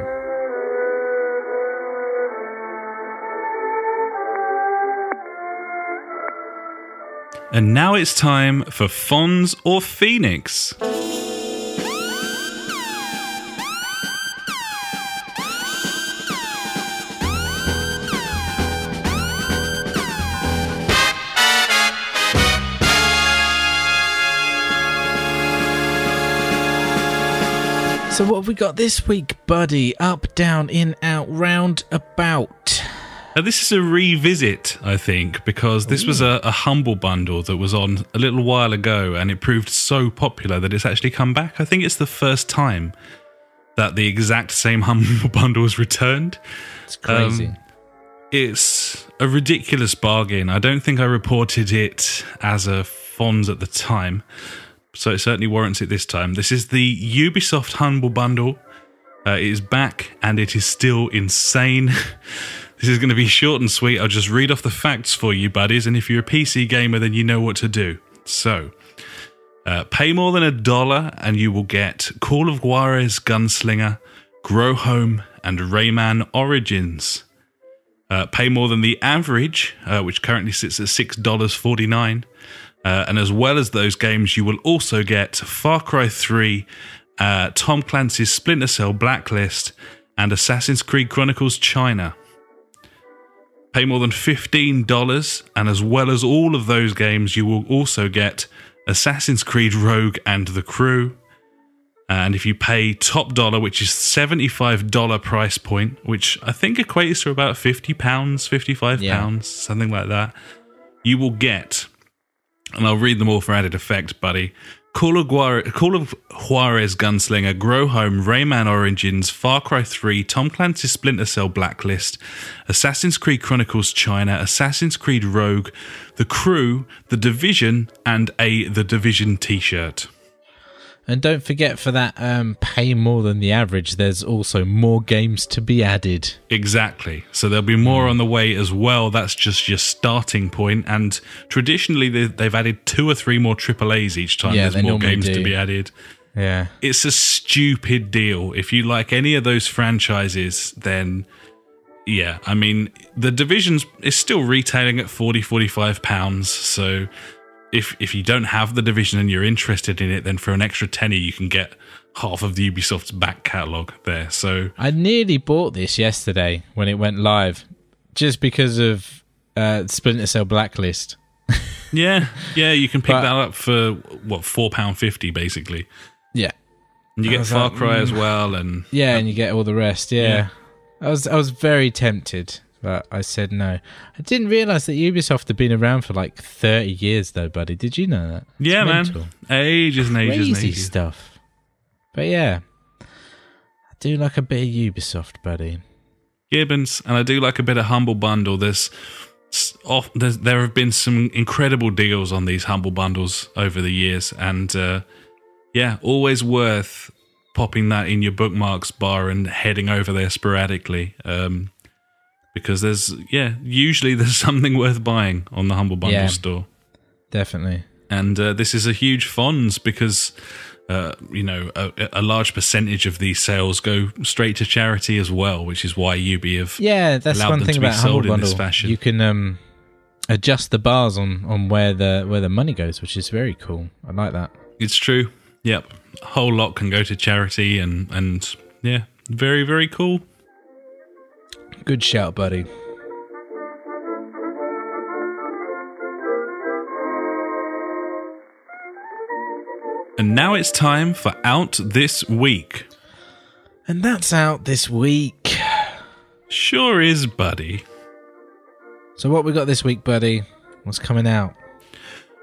And now it's time for Fonz or Phoenix. Got this week, buddy? Up, down, in, out, round, about. Now, this is a revisit, I think, because this was a, a humble bundle that was on a little while ago and it proved so popular that it's actually come back. I think it's the first time that the exact same humble bundle was returned. It's crazy. Um, It's a ridiculous bargain. I don't think I reported it as a Fonz at the time, so it certainly warrants it this time. This is the Ubisoft Humble Bundle. Uh, it is back and it is still insane. this is going to be short and sweet. I'll just read off the facts for you, buddies, and if you're a PC gamer, then you know what to do. So, uh, pay more than a dollar and you will get Call of Juarez Gunslinger, Grow Home, and Rayman Origins. Uh, pay more than the average, uh, which currently sits at six dollars forty nine, uh, and as well as those games, you will also get Far Cry Three, uh, Tom Clancy's Splinter Cell Blacklist, and Assassin's Creed Chronicles China. Pay more than fifteen dollars, and as well as all of those games, you will also get Assassin's Creed Rogue and the Crew. And if you pay top dollar, which is $75 price point, which I think equates to about £50, £55, Yeah. something like that, you will get, and I'll read them all for added effect, buddy. Call of, Juarez, Call of Juarez Gunslinger, Grow Home, Rayman Origins, Far Cry 3, Tom Clancy's Splinter Cell Blacklist, Assassin's Creed Chronicles China, Assassin's Creed Rogue, The Crew, The Division, and a The Division t shirt. And don't forget for that um, pay more than the average, there's also more games to be added. Exactly. So there'll be more Hmm. on the way as well. That's just your starting point. And traditionally, they- they've added two or three more AAAs each time. Yeah, There's more games to do. be added. Yeah. It's a stupid deal. If you like any of those franchises, then yeah, I mean, the divisions is still retailing at 40, 45 pounds. So if if you don't have the division and you're interested in it, then for an extra tenner, you can get half of the Ubisoft's back catalogue there. So I nearly bought this yesterday when it went live, just because of uh, Splinter Cell Blacklist. Yeah, yeah, you can pick But- that up for what four pound fifty basically, Yeah. and you I get Far like, Cry as mm. well, and Yeah, and you get all the rest. Yeah. Yeah. I was I was very tempted, but I said no. I didn't realize that Ubisoft had been around for like 30 years though, buddy. Did you know that? It's yeah, mental. man, ages and ages and Crazy ages. stuff. But yeah. I do like a bit of Ubisoft, buddy. Gibbons, and I do like a bit of humble bundle. There's, off, there's there have been some incredible deals on these humble bundles over the years, and uh, yeah, always worth popping that in your bookmarks bar and heading over there sporadically. Um, because there's yeah, usually there's something worth buying on the humble bundle Yeah. store. Definitely. and uh, this is a huge funds because uh, you know a, a large percentage of these sales go straight to charity as well, which is why UB have Yeah, that's allowed one them thing to be about Humble sold in Bundle. this fashion. You can um, adjust the bars on, on where the where the money goes, which is very cool. I like that. It's true. Yep, a whole lot can go to charity, and and yeah, very very cool. Good shout, buddy. And now it's time for out this week. And that's out this week. Sure is, buddy. So what we got this week, buddy? What's coming out?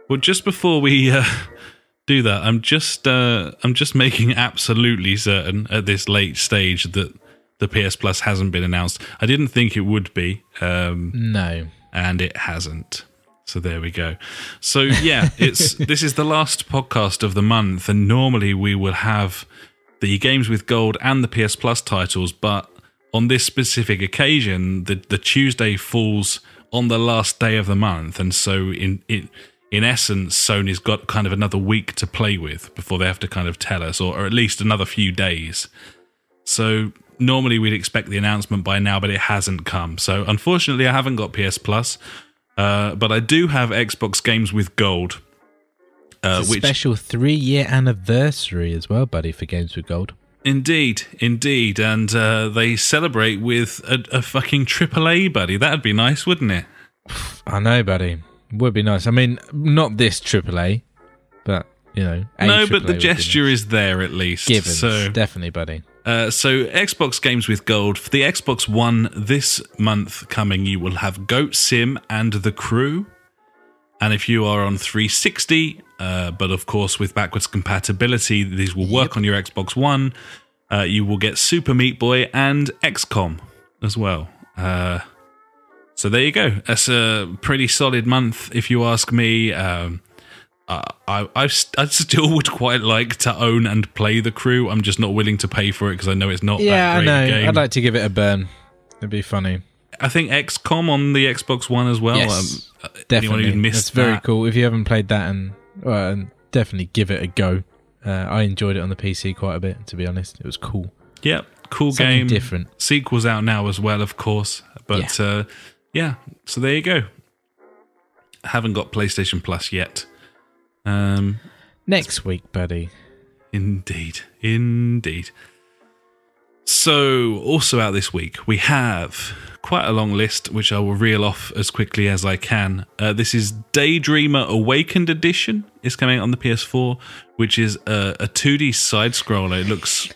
Well, just before we uh, do that, I'm just uh, I'm just making absolutely certain at this late stage that the PS Plus hasn't been announced. I didn't think it would be, um, No. and it hasn't. So there we go. So yeah, it's this is the last podcast of the month, and normally we will have the games with gold and the PS Plus titles, but on this specific occasion, the the Tuesday falls on the last day of the month, and so in in in essence, Sony's got kind of another week to play with before they have to kind of tell us, or, or at least another few days. So normally we'd expect the announcement by now, but it hasn't come. So unfortunately, I haven't got PS Plus, uh, but I do have Xbox games with gold. Uh, which, special three year anniversary as well, buddy, for Games with Gold. Indeed, indeed, and uh, they celebrate with a, a fucking AAA, buddy. That'd be nice, wouldn't it? I know, buddy. Would be nice. I mean, not this AAA, but you know, no, but the gesture nice. is there at least. Given, so definitely, buddy. Uh, so Xbox games with gold for the Xbox One this month coming, you will have Goat Sim and The Crew. And if you are on 360, uh, but of course with backwards compatibility, these will work yep. on your Xbox One. Uh, you will get Super Meat Boy and XCOM as well. Uh, so there you go. That's a pretty solid month, if you ask me. Um, I, I, I still would quite like to own and play the crew. I'm just not willing to pay for it because I know it's not. Yeah, I know. Game. I'd like to give it a burn. It'd be funny. I think XCOM on the Xbox One as well. Yes, um, definitely. That's very that? cool. If you haven't played that, and well, definitely give it a go. Uh, I enjoyed it on the PC quite a bit. To be honest, it was cool. Yep, cool Something game. Different sequels out now as well, of course. But yeah. Uh, yeah, so there you go. Haven't got PlayStation Plus yet. Um, Next week, buddy. Indeed, indeed. So, also out this week, we have quite a long list, which I will reel off as quickly as I can. Uh, this is Daydreamer Awakened Edition. It's coming out on the PS4, which is a, a 2D side scroller. It looks.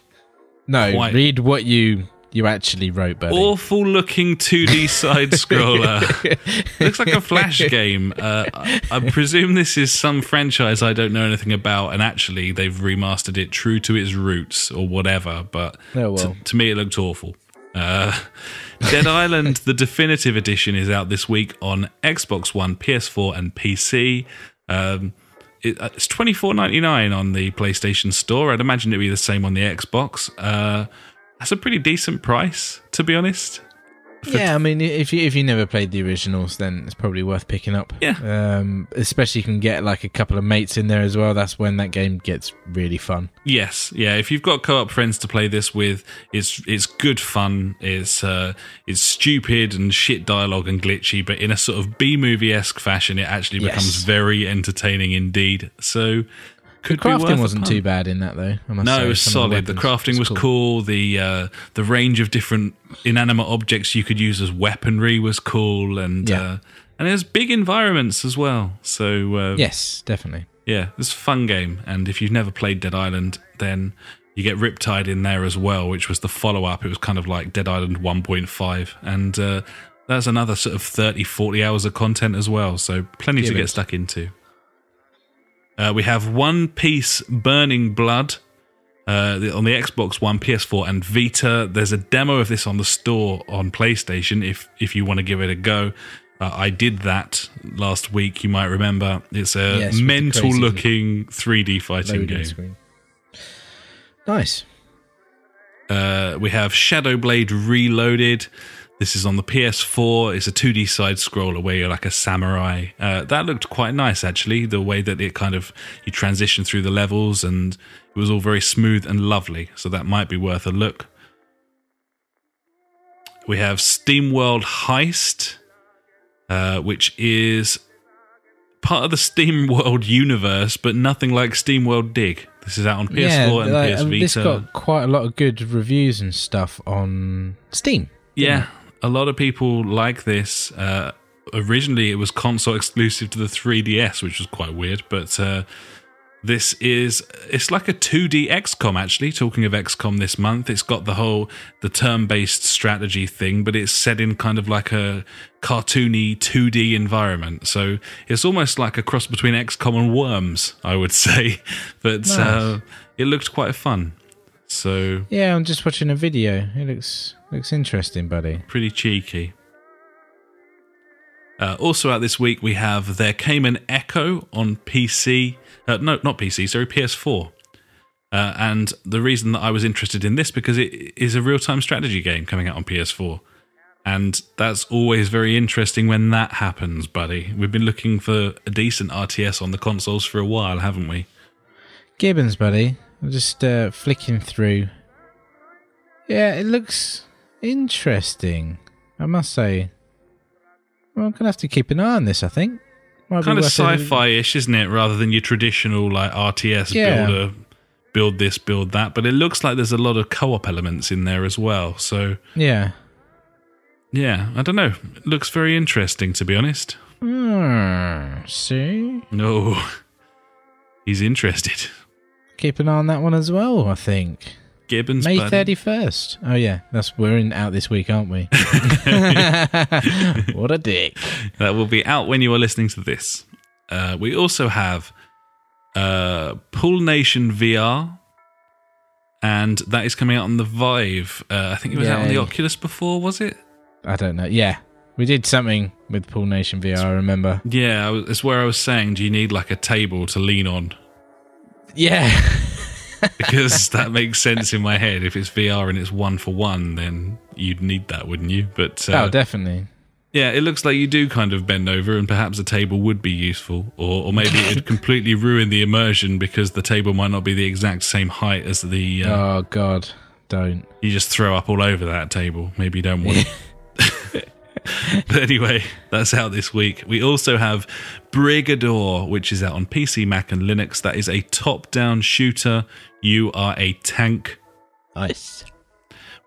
No, quite... read what you you actually wrote, buddy. Awful looking 2D side scroller. Looks like a Flash game. Uh, I, I, presume this is some franchise I don't know anything about, and actually they've remastered it true to its roots or whatever. But oh, well. to, to, me, it looked awful. Uh, Dead Island, the definitive edition, is out this week on Xbox One, PS4, and PC. Um, it, uh, it's twenty four ninety nine on the PlayStation Store. I'd imagine it'd be the same on the Xbox. Uh, that's a pretty decent price, to be honest. Yeah, I mean, if you if you never played the originals, then it's probably worth picking up. Yeah, um, especially you can get like a couple of mates in there as well. That's when that game gets really fun. Yes, yeah. If you've got co-op friends to play this with, it's it's good fun. It's uh, it's stupid and shit dialogue and glitchy, but in a sort of B movie esque fashion, it actually becomes yes. very entertaining indeed. So could the crafting wasn't too bad in that though. no, say. it was Some solid. The, the, crafting was, was cool. cool. The uh, the range of different inanimate objects you could use as weaponry was cool, and yeah. uh, and there's big environments as well. So uh, yes, definitely. Yeah, it's a fun game, and if you've never played Dead Island, then you get Riptide in there as well, which was the follow up. It was kind of like Dead Island 1.5, and uh, that's another sort of 30, 40 hours of content as well. So plenty to get stuck into. Uh, we have One Piece Burning Blood uh, on the Xbox One, PS4, and Vita. There's a demo of this on the store on PlayStation if if you want to give it a go. Uh, I did that last week. You might remember. It's a yes, mental looking 3D fighting game. Screen. Nice. Uh, we have Shadow Blade Reloaded. This is on the PS4. It's a 2D side scroller where you're like a samurai. Uh, that looked quite nice, actually. The way that it kind of you transition through the levels, and it was all very smooth and lovely. So that might be worth a look. We have SteamWorld Heist, uh, which is part of the SteamWorld universe, but nothing like SteamWorld Dig. This is out on PS4 yeah, and like, PS Vita. This got quite a lot of good reviews and stuff on Steam. Yeah, a lot of people like this. Uh, originally, it was console exclusive to the 3DS, which was quite weird. But uh, this is it's like a 2D XCOM. Actually, talking of XCOM this month, it's got the whole the turn-based strategy thing, but it's set in kind of like a cartoony 2D environment. So it's almost like a cross between XCOM and Worms, I would say. But nice. uh, it looked quite fun. So yeah, I'm just watching a video. It looks looks interesting, buddy. Pretty cheeky. Uh, also out this week, we have There Came an Echo on PC. Uh, no, not PC, sorry, PS4. Uh, and the reason that I was interested in this because it is a real time strategy game coming out on PS4. And that's always very interesting when that happens, buddy. We've been looking for a decent RTS on the consoles for a while, haven't we? Gibbons, buddy. I'm just uh, flicking through. Yeah, it looks interesting. I must say. Well, I'm gonna have to keep an eye on this. I think. Might kind of sci-fi-ish, isn't it? Rather than your traditional like RTS Yeah. builder, build this, build that. But it looks like there's a lot of co-op elements in there as well. So Yeah. yeah, I don't know. It looks very interesting, to be honest. Hmm. See, No, he's interested. keep an eye on that one as well. I think Gibbons, May thirty first. Oh yeah, that's we're in out this week, aren't we? what a dick. That will be out when you are listening to this. Uh, we also have uh, Pool Nation VR, and that is coming out on the Vive. Uh, I think it was out on the Oculus before, was it? I don't know. Yeah, we did something with Pool Nation VR. I remember. Yeah, it's where I was saying, do you need like a table to lean on? Yeah. Because that makes sense in my head. If it's VR and it's one for one, then you'd need that, wouldn't you? But uh, oh, definitely. Yeah, it looks like you do kind of bend over, and perhaps a table would be useful, or, or maybe it'd completely ruin the immersion because the table might not be the exact same height as the. Uh, Oh God, don't. You just throw up all over that table. Maybe you don't want it. but anyway, that's out this week. We also have Brigador, which is out on PC, Mac, and Linux. That is a top-down shooter. You are a tank Nice.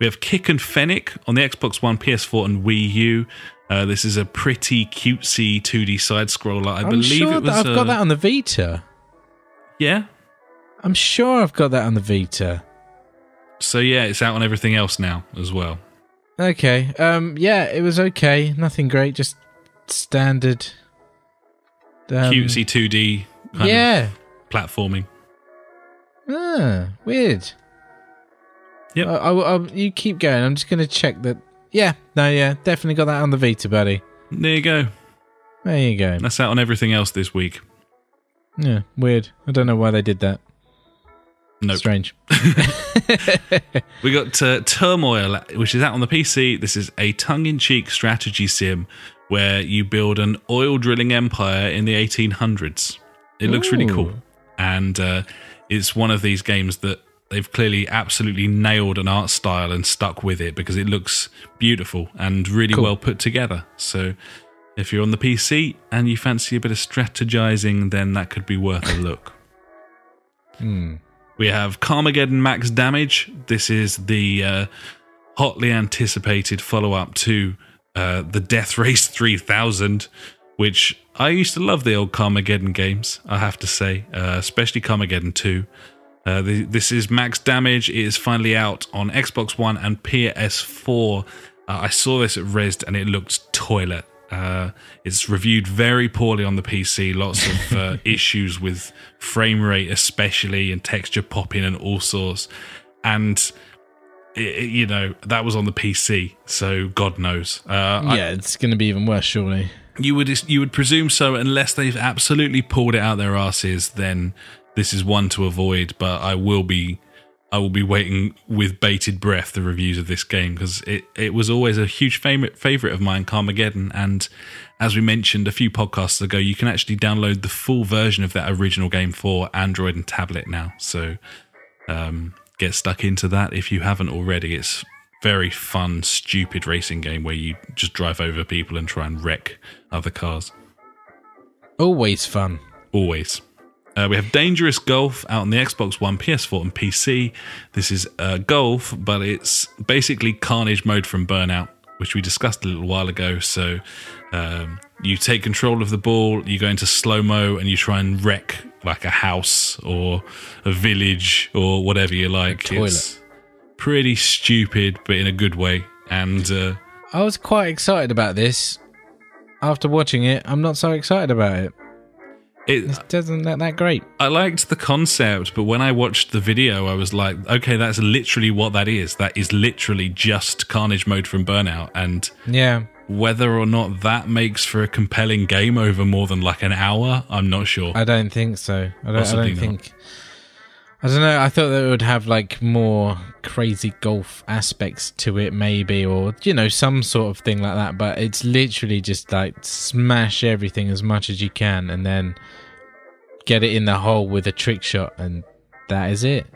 we have Kick and Fennec on the Xbox One, PS4, and Wii U. Uh, this is a pretty cutesy 2D side scroller. I I'm believe sure it was. I've uh, got that on the Vita. Yeah. I'm sure I've got that on the Vita. So yeah, it's out on everything else now as well. Okay. Um. Yeah, it was okay. Nothing great. Just standard. Um, cutesy 2D kind Yeah. of platforming. Ah, weird. Yep. I, I, I- you keep going. I'm just going to check that. Yeah. No. Yeah. Definitely got that on the Vita, buddy. There you go. There you go. That's out on everything else this week. Yeah. Weird. I don't know why they did that. Nope. Strange. We got uh, Turmoil, which is out on the PC. This is a tongue in cheek strategy sim where you build an oil drilling empire in the 1800s. It looks really cool. And uh, it's one of these games that they've clearly absolutely nailed an art style and stuck with it because it looks beautiful and really Cool. well put together. So if you're on the PC and you fancy a bit of strategizing, then that could be worth a look. Hmm. We have Carmageddon Max Damage. This is the uh, hotly anticipated follow up to uh, the Death Race 3000, which I used to love the old Carmageddon games, I have to say, uh, especially Carmageddon 2. Uh, the, this is Max Damage. It is finally out on Xbox One and PS4. Uh, I saw this at Rezzed and it looked toilet. Uh, it's reviewed very poorly on the PC. Lots of uh, issues with frame rate, especially, and texture popping and all sorts. And i i- you know that was on the PC, so God knows. Uh, I- yeah, it's going to be even worse, surely. You would you would presume so, unless they've absolutely pulled it out their asses. Then this is one to avoid. But I will be I will be waiting with bated breath the reviews of this game because it it was always a huge favorite favorite of mine, Carmageddon, and as we mentioned a few podcasts ago, you can actually download the full version of that original game for Android and tablet now. So um, get stuck into that if you haven't already. It's very fun, stupid racing game where you just drive over people and try and wreck other cars. Always fun. Always. Uh, we have Dangerous Golf out on the Xbox One, PS4, and PC. This is uh, golf, but it's basically carnage mode from Burnout, which we discussed a little while ago. So um, you take control of the ball, you go into slow mo, and you try and wreck like a house or a village or whatever you like. toilet. It's pretty stupid, but in a good way. And uh, I was quite excited about this. After watching it, I'm not so excited about it. it, doesn't look that great. I liked the concept, but when I watched the video, I was like, okay, that's literally what that is. That is literally just Carnage mode from Burnout. And Yeah. whether or not that makes for a compelling game over more than like an hour, I'm not sure. I don't think so. I don't, I don't not. I don't know. I thought that it would have like more crazy golf aspects to it, maybe, or you know, some sort of thing like that. But it's literally just like smash everything as much as you can, and then get it in the hole with a trick shot, and that is it.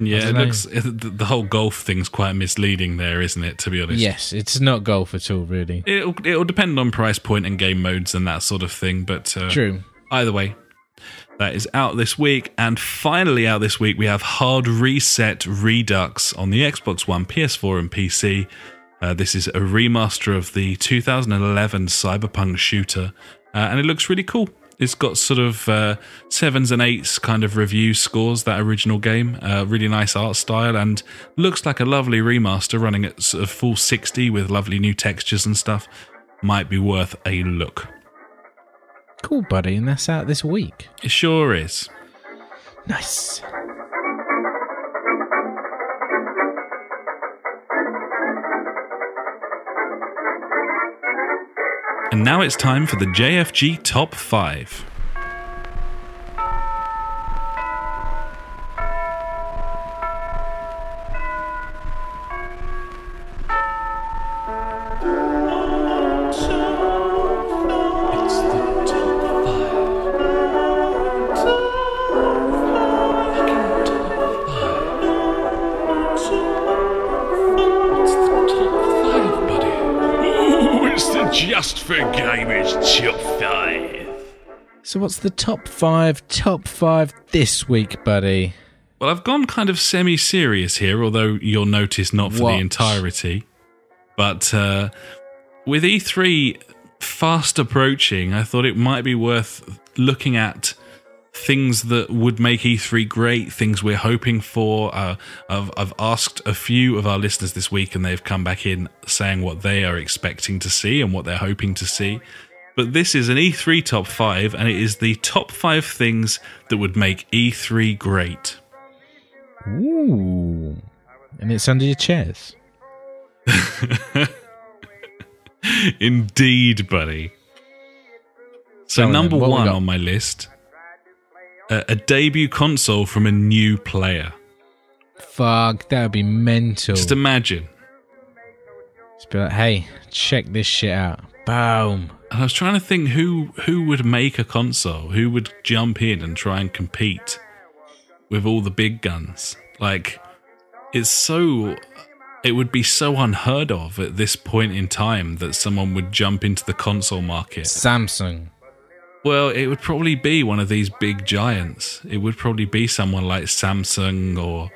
Yeah, it know. looks the whole golf thing's quite misleading there, isn't it? To be honest, Yes, it's not golf at all, really. It'll it'll depend on price point and game modes and that sort of thing. But uh, True. either way, that is out this week. And finally, out this week, we have Hard Reset Redux on the Xbox One, PS4, and PC. Uh, this is a remaster of the 2011 Cyberpunk shooter, uh, and it looks really cool. It's got sort of uh, sevens and eights kind of review scores, that original game. Uh, really nice art style, and looks like a lovely remaster running at sort of full 60 with lovely new textures and stuff. Might be worth a look. Cool, buddy. And that's out this week. It sure is. Nice. And now it's time for the JFG Top 5. Top five? Top five this week, buddy. Well, I've gone kind of semi serious here, although you'll notice not for What? the entirety. But uh, with E3 fast approaching, I thought it might be worth looking at things that would make E3 great, things we're hoping for. Uh, I've, I've asked a few of our listeners this week, and they've come back in saying what they are expecting to see and what they're hoping to see. But this is an E3 top five, and it is the top five things that would make E3 great. Ooh. And it's under your chairs. Indeed, buddy. So, on number one on my list a, a debut console from a new player. Fuck, that would be mental. Just imagine. Just be like, hey, check this shit out. Boom. And I was trying to think who who would make a console, who would jump in and try and compete with all the big guns. Like, it's so. It would be so unheard of at this point in time that someone would jump into the console market. Samsung. Well, it would probably be one of these big giants. It would probably be someone like Samsung or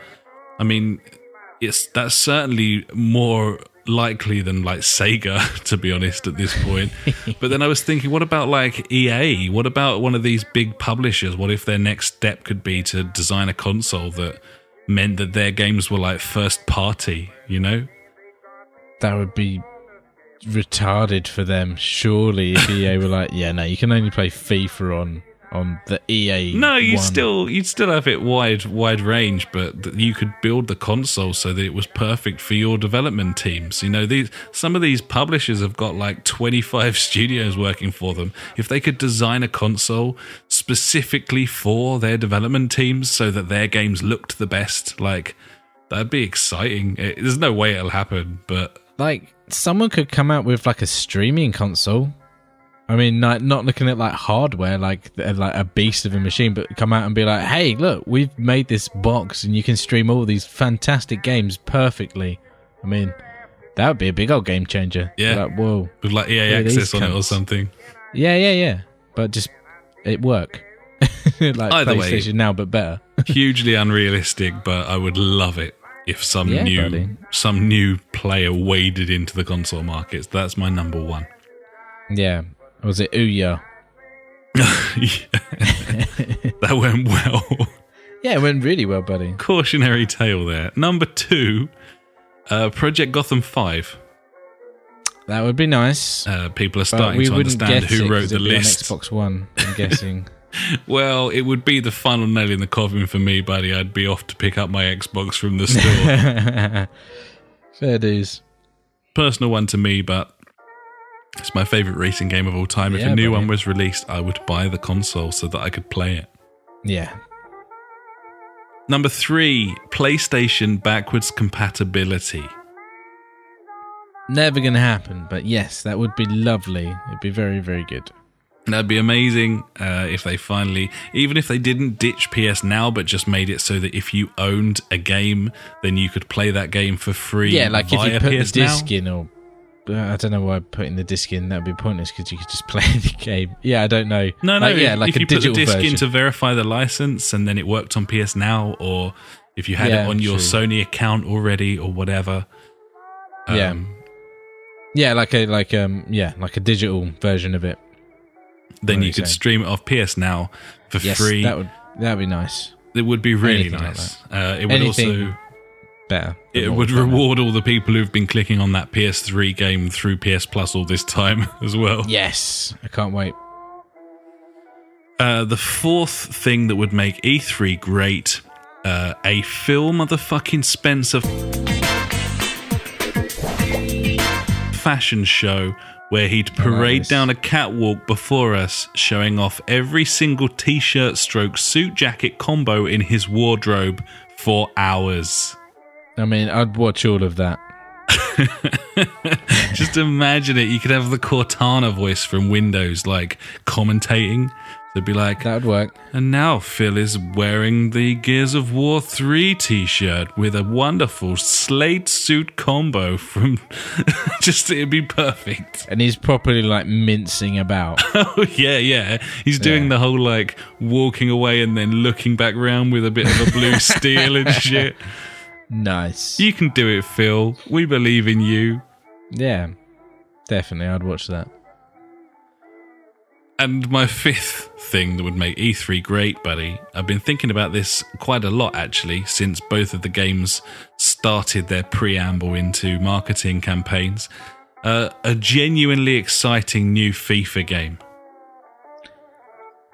I mean, it's that's certainly more likely than like Sega to be honest at this point. but then I was thinking what about like EA? What about one of these big publishers? What if their next step could be to design a console that meant that their games were like first party, you know? That would be retarded for them, surely, if EA were like, yeah, no, you can only play FIFA on on the EA. No, you one. still you'd still have it wide wide range, but you could build the console so that it was perfect for your development teams. You know, these some of these publishers have got like 25 studios working for them. If they could design a console specifically for their development teams so that their games looked the best, like that'd be exciting. It, there's no way it'll happen, but like someone could come out with like a streaming console. I mean, like not looking at like hardware, like uh, like a beast of a machine, but come out and be like, "Hey, look, we've made this box, and you can stream all these fantastic games perfectly." I mean, that would be a big old game changer. Yeah. like, whoa, with like EA Yeah, access on it or something. yeah, yeah, yeah, but just it work. like Either way. PlayStation now, but better. hugely unrealistic, but I would love it if some Yeah, new buddy. some new player waded into the console markets. That's my number one. yeah, or was it Ouya? that went well. Yeah, it went really well, buddy. Cautionary tale there. Number two, uh, Project Gotham Five. That would be nice. Uh, people are starting to understand who it wrote the be on list. Xbox One, I'm guessing. Well, it would be the final nail in the coffin for me, buddy. I'd be off to pick up my Xbox from the store. Fair dues. Personal one to me, but it's my favorite racing game of all time. If a new buddy. one was released, I would buy the console so that I could play it. Yeah. Number three, PlayStation backwards compatibility. Never going to happen, but yes, that would be lovely. It'd be very, very good. That'd be amazing uh, if they finally, even if they didn't ditch PS Now, but just made it so that if you owned a game, then you could play that game for free. Yeah, like if you put PS the disc Now. in, or I don't know why putting the disc in that would be pointless because you could just play the game. Yeah, I don't know. No, no, Like, yeah, if, like if a you put the disc version. in to verify the license and then it worked on PS Now, or if you had Yeah, it on your true. Sony account already, or whatever. Yeah. um, yeah, like a like um yeah like a digital version of it. then you could saying? stream it off PS Now for Yes, free. that would that would be nice. it would be really anything like nice. uh, it would Anything also Better. It would we've done now. reward all the people who've been clicking on that PS3 game through PS Plus all this time as well. Yes, I can't wait. Uh, the fourth thing that would make E3 great, uh, a Phil motherfucking Spencer fashion show where he'd parade Nice. down a catwalk before us, showing off every single t-shirt stroke suit jacket combo in his wardrobe for hours. I mean, I'd watch all of that. Just imagine it. You could have the Cortana voice from Windows, like commentating. They'd be like, That would work. And now Phil is wearing the Gears of War 3 t shirt with a wonderful slate suit combo from. just, it'd be perfect. And he's properly like mincing about. Oh, yeah, yeah. He's doing Yeah. the whole like walking away and then looking back round with a bit of a blue steel and shit. Nice. You can do it, Phil. We believe in you. Yeah, definitely. I'd watch that. And my fifth thing that would make E3 great, buddy, I've been thinking about this quite a lot actually since both of the games started their preamble into marketing campaigns. Uh, a genuinely exciting new FIFA game.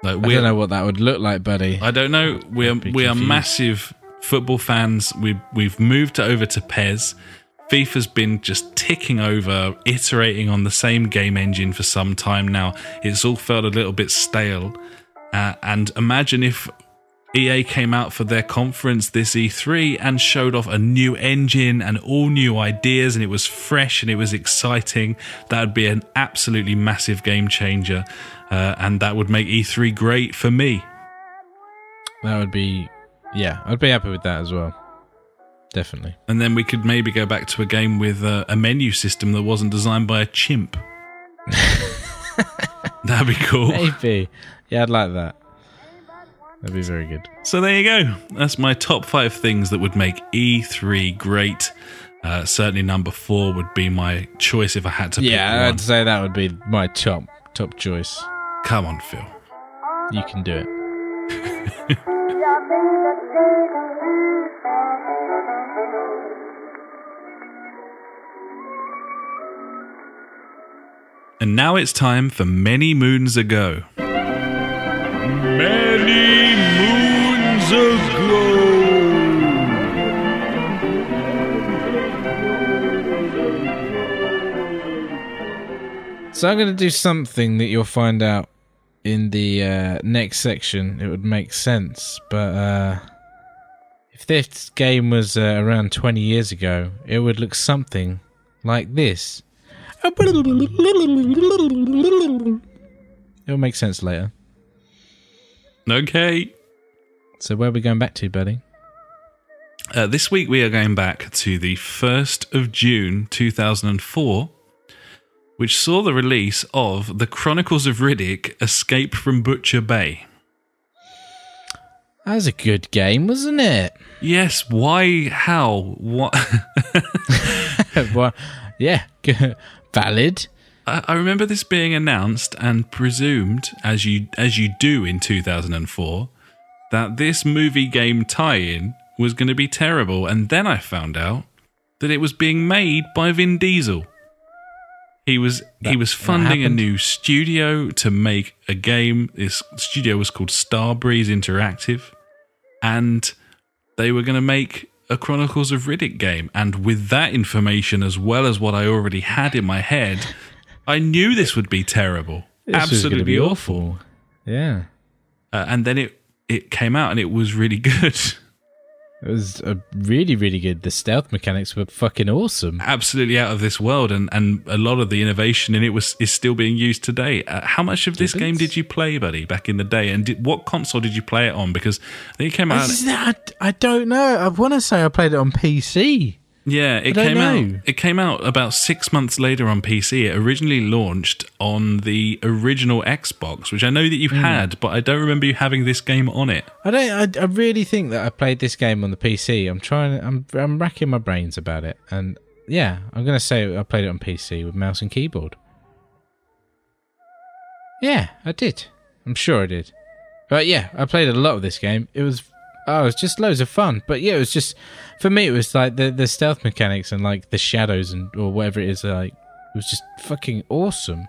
Like I we're, don't know what that would look like, buddy. I don't know. We are we are massive football fans. We we've moved over to PES. FIFA's been just ticking over, iterating on the same game engine for some time now. It's all felt a little bit stale. Uh, and imagine if EA came out for their conference this E3 and showed off a new engine and all new ideas, and it was fresh and it was exciting. That would be an absolutely massive game changer, uh, and that would make E3 great for me. That would be, yeah, I'd be happy with that as well. Definitely. And then we could maybe go back to a game with uh, a menu system that wasn't designed by a chimp. That'd be cool. Maybe. Yeah, I'd like that. That'd be very good. So there you go. That's my top five things that would make E3 great. Uh, certainly, number four would be my choice if I had to Yeah. I'd say that would be my top top choice. Come on, Phil. You can do it. And now it's time for Many Moons Ago. Many moons ago. So I'm going to do something that you'll find out in the uh, next section. It would make sense, but uh, if this game was uh, around 20 years ago, it would look something like this. It'll make sense later. Okay. So where are we going back to, buddy? Uh, this week we are going back to the 1st of June 2004, which saw the release of The Chronicles of Riddick Escape from Butcher Bay. That was a good game, wasn't it? Yes, why? How? What? well, yeah, valid. I I remember this being announced and presumed, as you as you do in 2004, that this movie game tie-in was going to be terrible, and then I found out that it was being made by Vin Diesel. He was he was funding a new studio to make a game. This studio was called Starbreeze Interactive, and they were going to make a Chronicles of Riddick game. And with that information, as well as what I already had in my head, I knew this would be terrible, This absolutely be awful. Yeah. Uh, and then it it came out, and it was really good. It was really, really good. The stealth mechanics were fucking awesome. absolutely out of this world, and, and a lot of the innovation in it was is still being used today. Uh, how much of this game did you play, buddy, back in the day? And did, what console did you play it on? Because I think it came out. I, I don't know. I want to say I played it on PC. Yeah, it came know. out. It came out about six months later on PC. It originally launched on the original Xbox, which I know that you Hmm. had, but I don't remember you having this game on it. I don't. I, I really think that I played this game on the PC. I'm trying. I'm. I'm racking my brains about it, and yeah, I'm gonna say I played it on PC with mouse and keyboard. Yeah, I did. I'm sure I did. But yeah, I played a lot of this game. It was. Oh, it was just loads of fun. But yeah, it was just for me. It was like the the stealth mechanics and like the shadows and or whatever it is. Like it was just fucking awesome.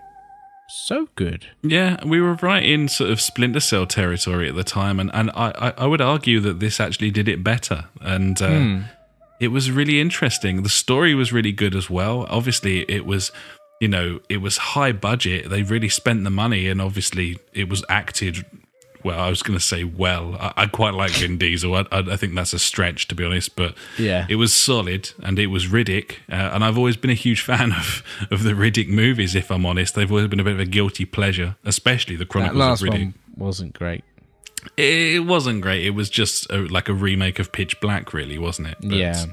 So good. Yeah, we were right in sort of Splinter Cell territory at the time, and, and I, I, I would argue that this actually did it better. And uh, Hmm. it was really interesting. The story was really good as well. Obviously, it was, you know, it was high budget. They really spent the money, and obviously, it was acted. Well, I was going to say well. I, I quite like Vin Diesel. I, I, think that's a stretch, to be honest. But Yeah. it was solid, and it was Riddick. Uh, and I've always been a huge fan of of the Riddick movies. If I'm honest, they've always been a bit of a guilty pleasure, especially the That Chronicles last of Riddick. one wasn't great. It, it wasn't great. It was just a, like a remake of Pitch Black, really, wasn't it? But- yeah.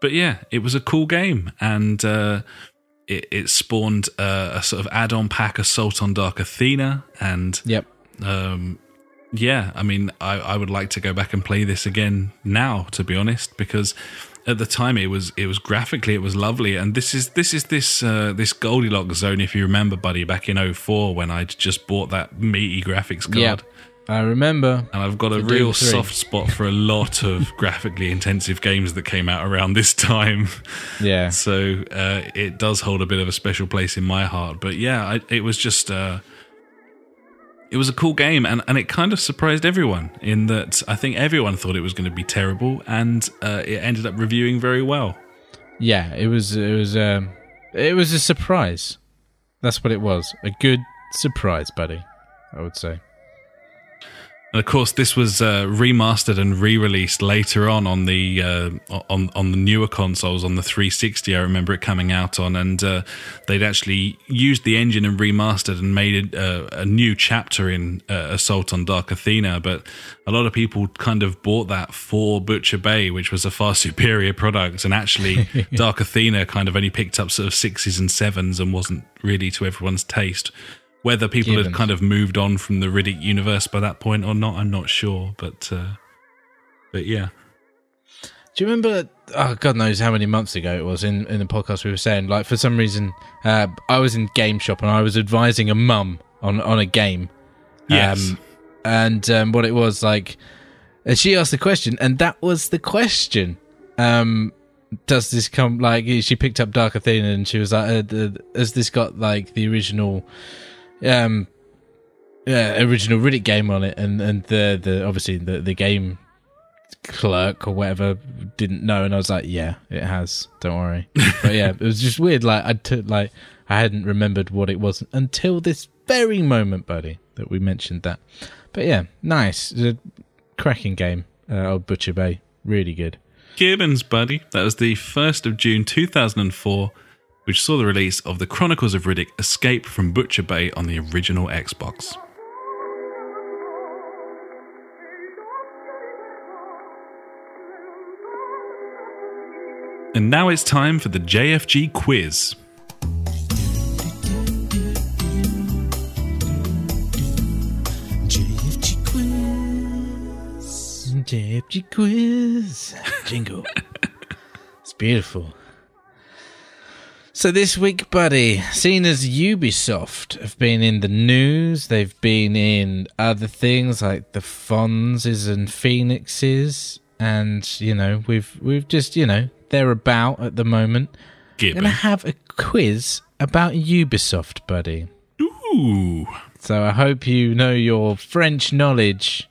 but yeah, it was a cool game, and uh, it, it spawned uh, a sort of add-on pack, Assault on Dark Athena, and Yep. Um, yeah, I mean, I, I would like to go back and play this again now, to be honest, because at the time it was it was graphically it was lovely, and this is this is this uh, this Goldilocks zone, if you remember, buddy, back in 04 when I just bought that meaty graphics card. Yeah. I remember. And I've got a real soft spot for a lot of graphically intensive games that came out around this time. Yeah. So uh, it does hold a bit of a special place in my heart. But yeah, I, it was just. Uh, it was a cool game, and, and it kind of surprised everyone in that I think everyone thought it was going to be terrible, and uh, it ended up reviewing very well. Yeah, it was it was um it was a surprise. That's what it was. A good surprise, buddy. I would say. And of course, this was uh, remastered and re-released later on on the uh, on on the newer consoles on the 360. I remember it coming out on, and uh, they'd actually used the engine and remastered and made it uh, a new chapter in uh, Assault on Dark Athena. But a lot of people kind of bought that for Butcher Bay, which was a far superior product, and actually Dark Athena kind of only picked up sort of sixes and sevens and wasn't really to everyone's taste. Whether people had kind of moved on from the Riddick universe by that point or not, I'm not sure. But uh, but yeah, Do you remember? Oh, God knows how many months ago it was in in the podcast we were saying like for some reason uh, I was in game shop and I was advising a mum on on a game. yes, Um, and um, what it was like, and she asked the question, and that was the question. Um, does this come like she picked up Dark Athena and she was like, uh, the, has this got like the original, um, yeah, original Riddick game on it? And and the the obviously the the game clerk or whatever didn't know, and I was like, yeah, it has. Don't worry. But yeah, it was just weird. Like I took like I hadn't remembered what it was until this very moment, buddy, that we mentioned that. But yeah, nice, It's a cracking game. Uh, old Butcher Bay, really good. Gibbons, buddy. That was the first of June 2004, which saw the release of the Chronicles of Riddick: Escape from Butcher Bay on the original Xbox. And now it's time for the JFG quiz. JFG quiz. JFG quiz jingle. it's beautiful. So this week, buddy, seen as Ubisoft have been in the news, they've been in other things like the Fonzes and Phoenixes, and you know we've we've just you know they're about at the moment. Gibbon. Gonna have a quiz about Ubisoft, buddy. Ooh, So I hope you know your French knowledge.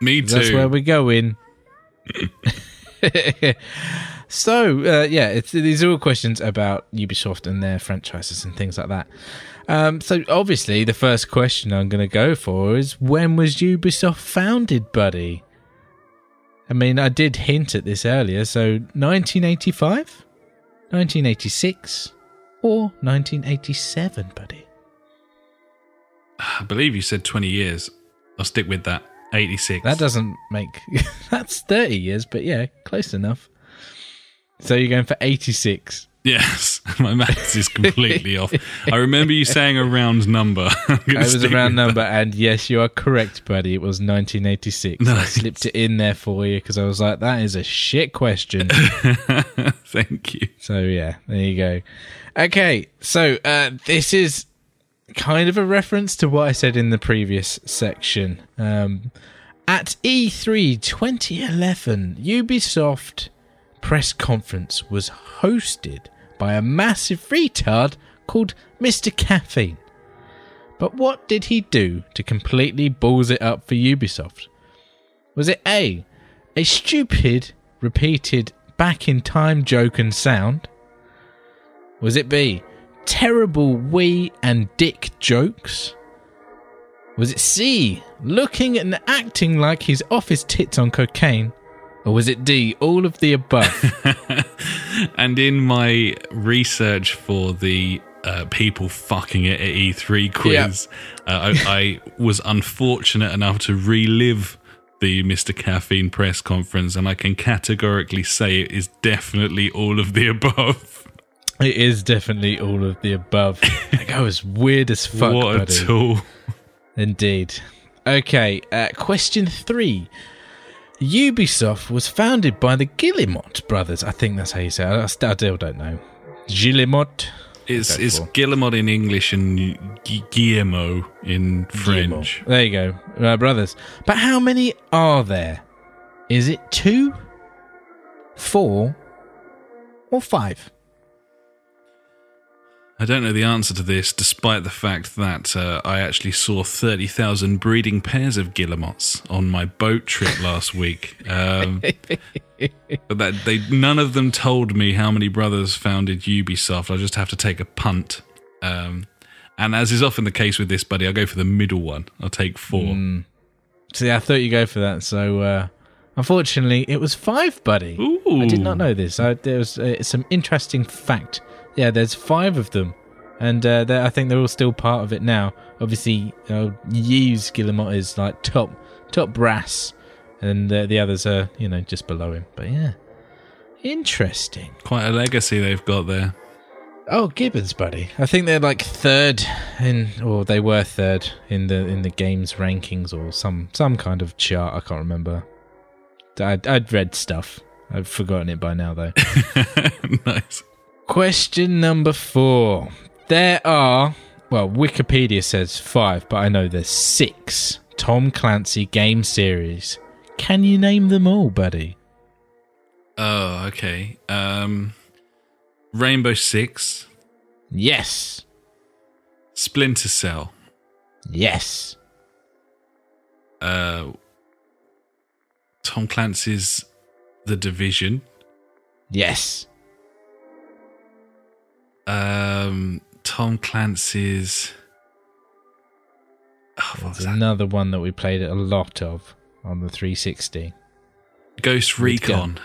me too. That's where we're going. so uh, yeah, it's, these are all questions about Ubisoft and their franchises and things like that. Um, so obviously, the first question I'm going to go for is when was Ubisoft founded, buddy? I mean, I did hint at this earlier. So 1985, 1986, or 1987, buddy. I believe you said 20 years. I'll stick with that. 86. That doesn't make that's 30 years, but yeah, close enough. So you're going for 86. Yes, my maths is completely off. I remember you saying a round number. It was a round number, and yes, you are correct, buddy. It was 1986. I slipped it in there for you because I was like, that is a shit question. Thank you. so yeah, there you go. Okay, so uh, this is kind of a reference to what I said in the previous section. Um, at E E3 2011, Ubisoft press conference was hosted by a massive retard called Mr. Caffeine. But what did he do to completely balls it up for Ubisoft? Was it A, a stupid, repeated back in time joke and sound? Was it B, terrible wee and dick jokes? Was it C, looking and acting like his office tits on cocaine? Or was it D, all of the above? And in my research for the uh, people fucking it at E3 quiz, uh, I, I was unfortunate enough to relive the Mr. Caffeine press conference, and I can categorically say it is definitely all of the above. it is definitely all of the above. That guy was weird as fuck, what buddy. a tool. Indeed. Okay, uh, question three. Ubisoft was founded by the Guillemot brothers. I think that's how you say it. I still, I still don't know. Guillemot. It's, it's. Guillemot in English and Gu- Guillermo in French. There you go, uh, brothers. But how many are there? Is it two, four, or five? I don't know the answer to this, despite the fact that uh, I actually saw 30,000 breeding pairs of guillemots on my boat trip last week. Um, but that they none of them told me how many brothers founded Ubisoft. I just have to take a punt. Um, and as is often the case with this, buddy, I'll go for the middle one. I'll take four. See, I thought you go for that. So, uh, unfortunately, it was five, buddy. Ooh. I did not know this. I, there was uh, some interesting fact. Yeah, there's five of them, and uh, I think they're all still part of it now. Obviously, uh, Hughes Guillemot is like top top brass, and uh, the others are you know just below him. But yeah, interesting. Quite a legacy they've got there. Oh, Gibbons, buddy. I think they're like third in, or they were third in the in the games rankings or some some kind of chart. I can't remember. I'd, I'd read stuff. I've forgotten it by now, though. nice. Question number four. There are, well, Wikipedia says five, but I know there's six Tom Clancy game series. Can you name them all, buddy? Oh, okay. Um, Rainbow Six, Yes. Splinter Cell, Yes. uh, Tom Clancy's The Division, Yes. Um, Tom Clancy's. Oh, what was There's that? another one that we played a lot of on the 360. Ghost Recon.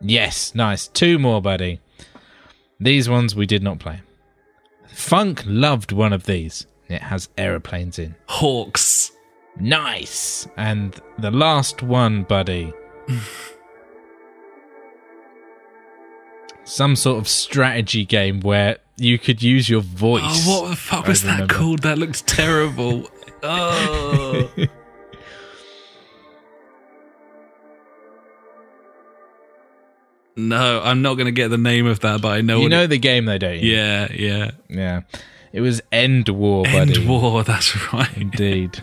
Yes, nice. Two more, buddy. These ones we did not play. Funk loved one of these. It has aeroplanes in. HAWX. Nice. And the last one, buddy. Some sort of strategy game where you could use your oh, voice. Oh, what the fuck was that remember. called? That looks terrible. oh. No, I'm not going to get the name of that, but I know. You know it- the game, though, don't you? yeah, yeah. Yeah. It was EndWar, buddy. EndWar. That's right. Indeed.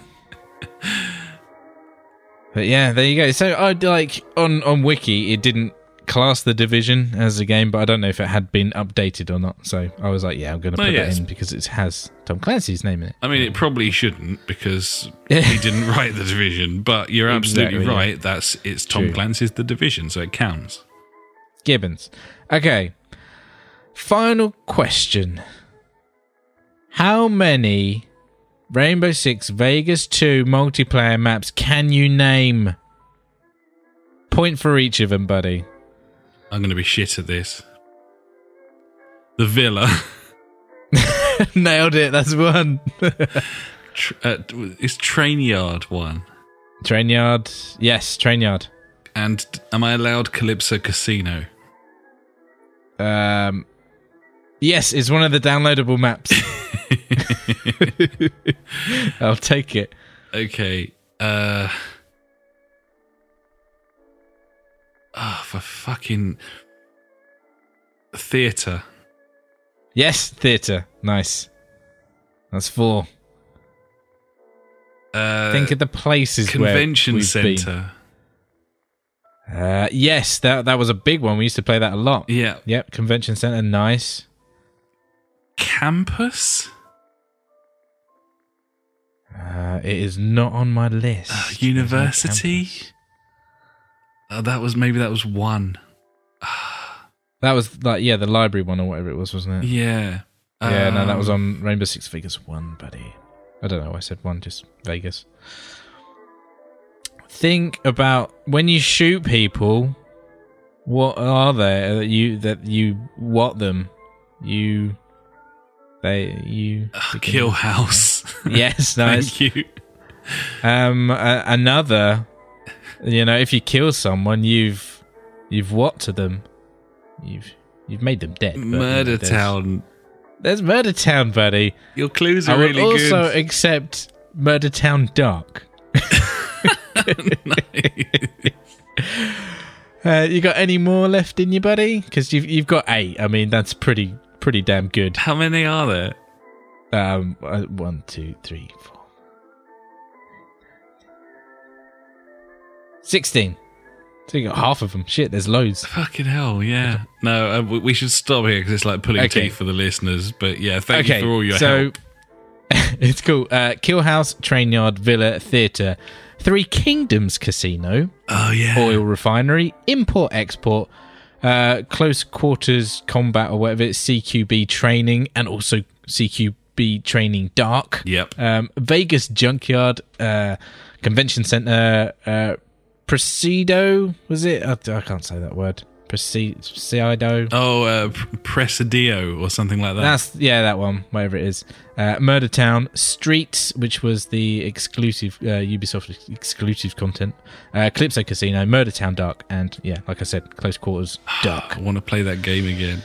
but yeah, there you go. So I like on on Wiki, it didn't class the division as a game, but I don't know if it had been updated or not. So I was like, yeah, I'm going to Oh, put yes. that in because it has Tom Clancy's name in it. I mean, it probably shouldn't because he didn't write the division. But you're absolutely Exactly, yeah. right. That's it's Tom True. Clancy's the division, so it counts. Gibbons. Okay. Final question. How many Rainbow Six Vegas 2 multiplayer maps can you name? point for each of them, buddy. I'm going to be shit at this. The Villa. Nailed it. That's one. Tr- uh, it's Train Yard one. train yard. Yes, train yard. And am I allowed Calypso Casino? Um, yes, it's one of the downloadable maps. I'll take it. Okay. Uh. Oh, for fucking theatre. Yes, theatre. Nice. That's four. Uh, Think of the places where convention centre. Uh, yes, that that was a big one. We used to play that a lot. Yeah. Yep, convention center. Nice. Campus. Uh, it is not on my list. Uh, university? Oh, that was maybe that was one. That was like yeah, the library one or whatever it was, wasn't it? Yeah. Yeah, no, that was Um, on Rainbow Six Vegas one, buddy. I don't know. I said one, just Vegas. Think about when you shoot people. What are there that you that you what them? You they you Kill House. Yes, nice. Thank you. Um, uh, another. You know, if you kill someone, you've you've what to them? You've you've made them dead. but, you know, Murder there's- Town. There's Murder Town, buddy. Your clues are I really also good. accept Murder Town Dark. uh, you got any more left in you, buddy? Because you've you've got eight. I mean, that's pretty pretty damn good. How many are there? Um, uh, one, two, three, four, sixteen. So you got half of them. Shit, there's loads. Fucking hell, yeah. No, uh, we we should stop here because it's like pulling Okay. teeth for the listeners. But yeah, thank okay, you for all your so help. it's cool. Uh, Kill House, Train Yard, Villa, Theatre, Three Kingdoms Casino, Oh yeah. oil refinery, import export, uh, close quarters combat or whatever it's CQB training, and also CQB training dark. Yep. Um, Vegas junkyard, uh, convention center, uh, Presido was it? I, I can't say that word. Presido. Oh, uh, Presidio or something like that. That's yeah, that one, whatever it is. Uh, Murder Town Streets, which was the exclusive uh, Ubisoft exclusive content. Uh, Calypso Casino, Murder Town Dark, and yeah, like I said, Close Quarters Dark. I want to play that game again.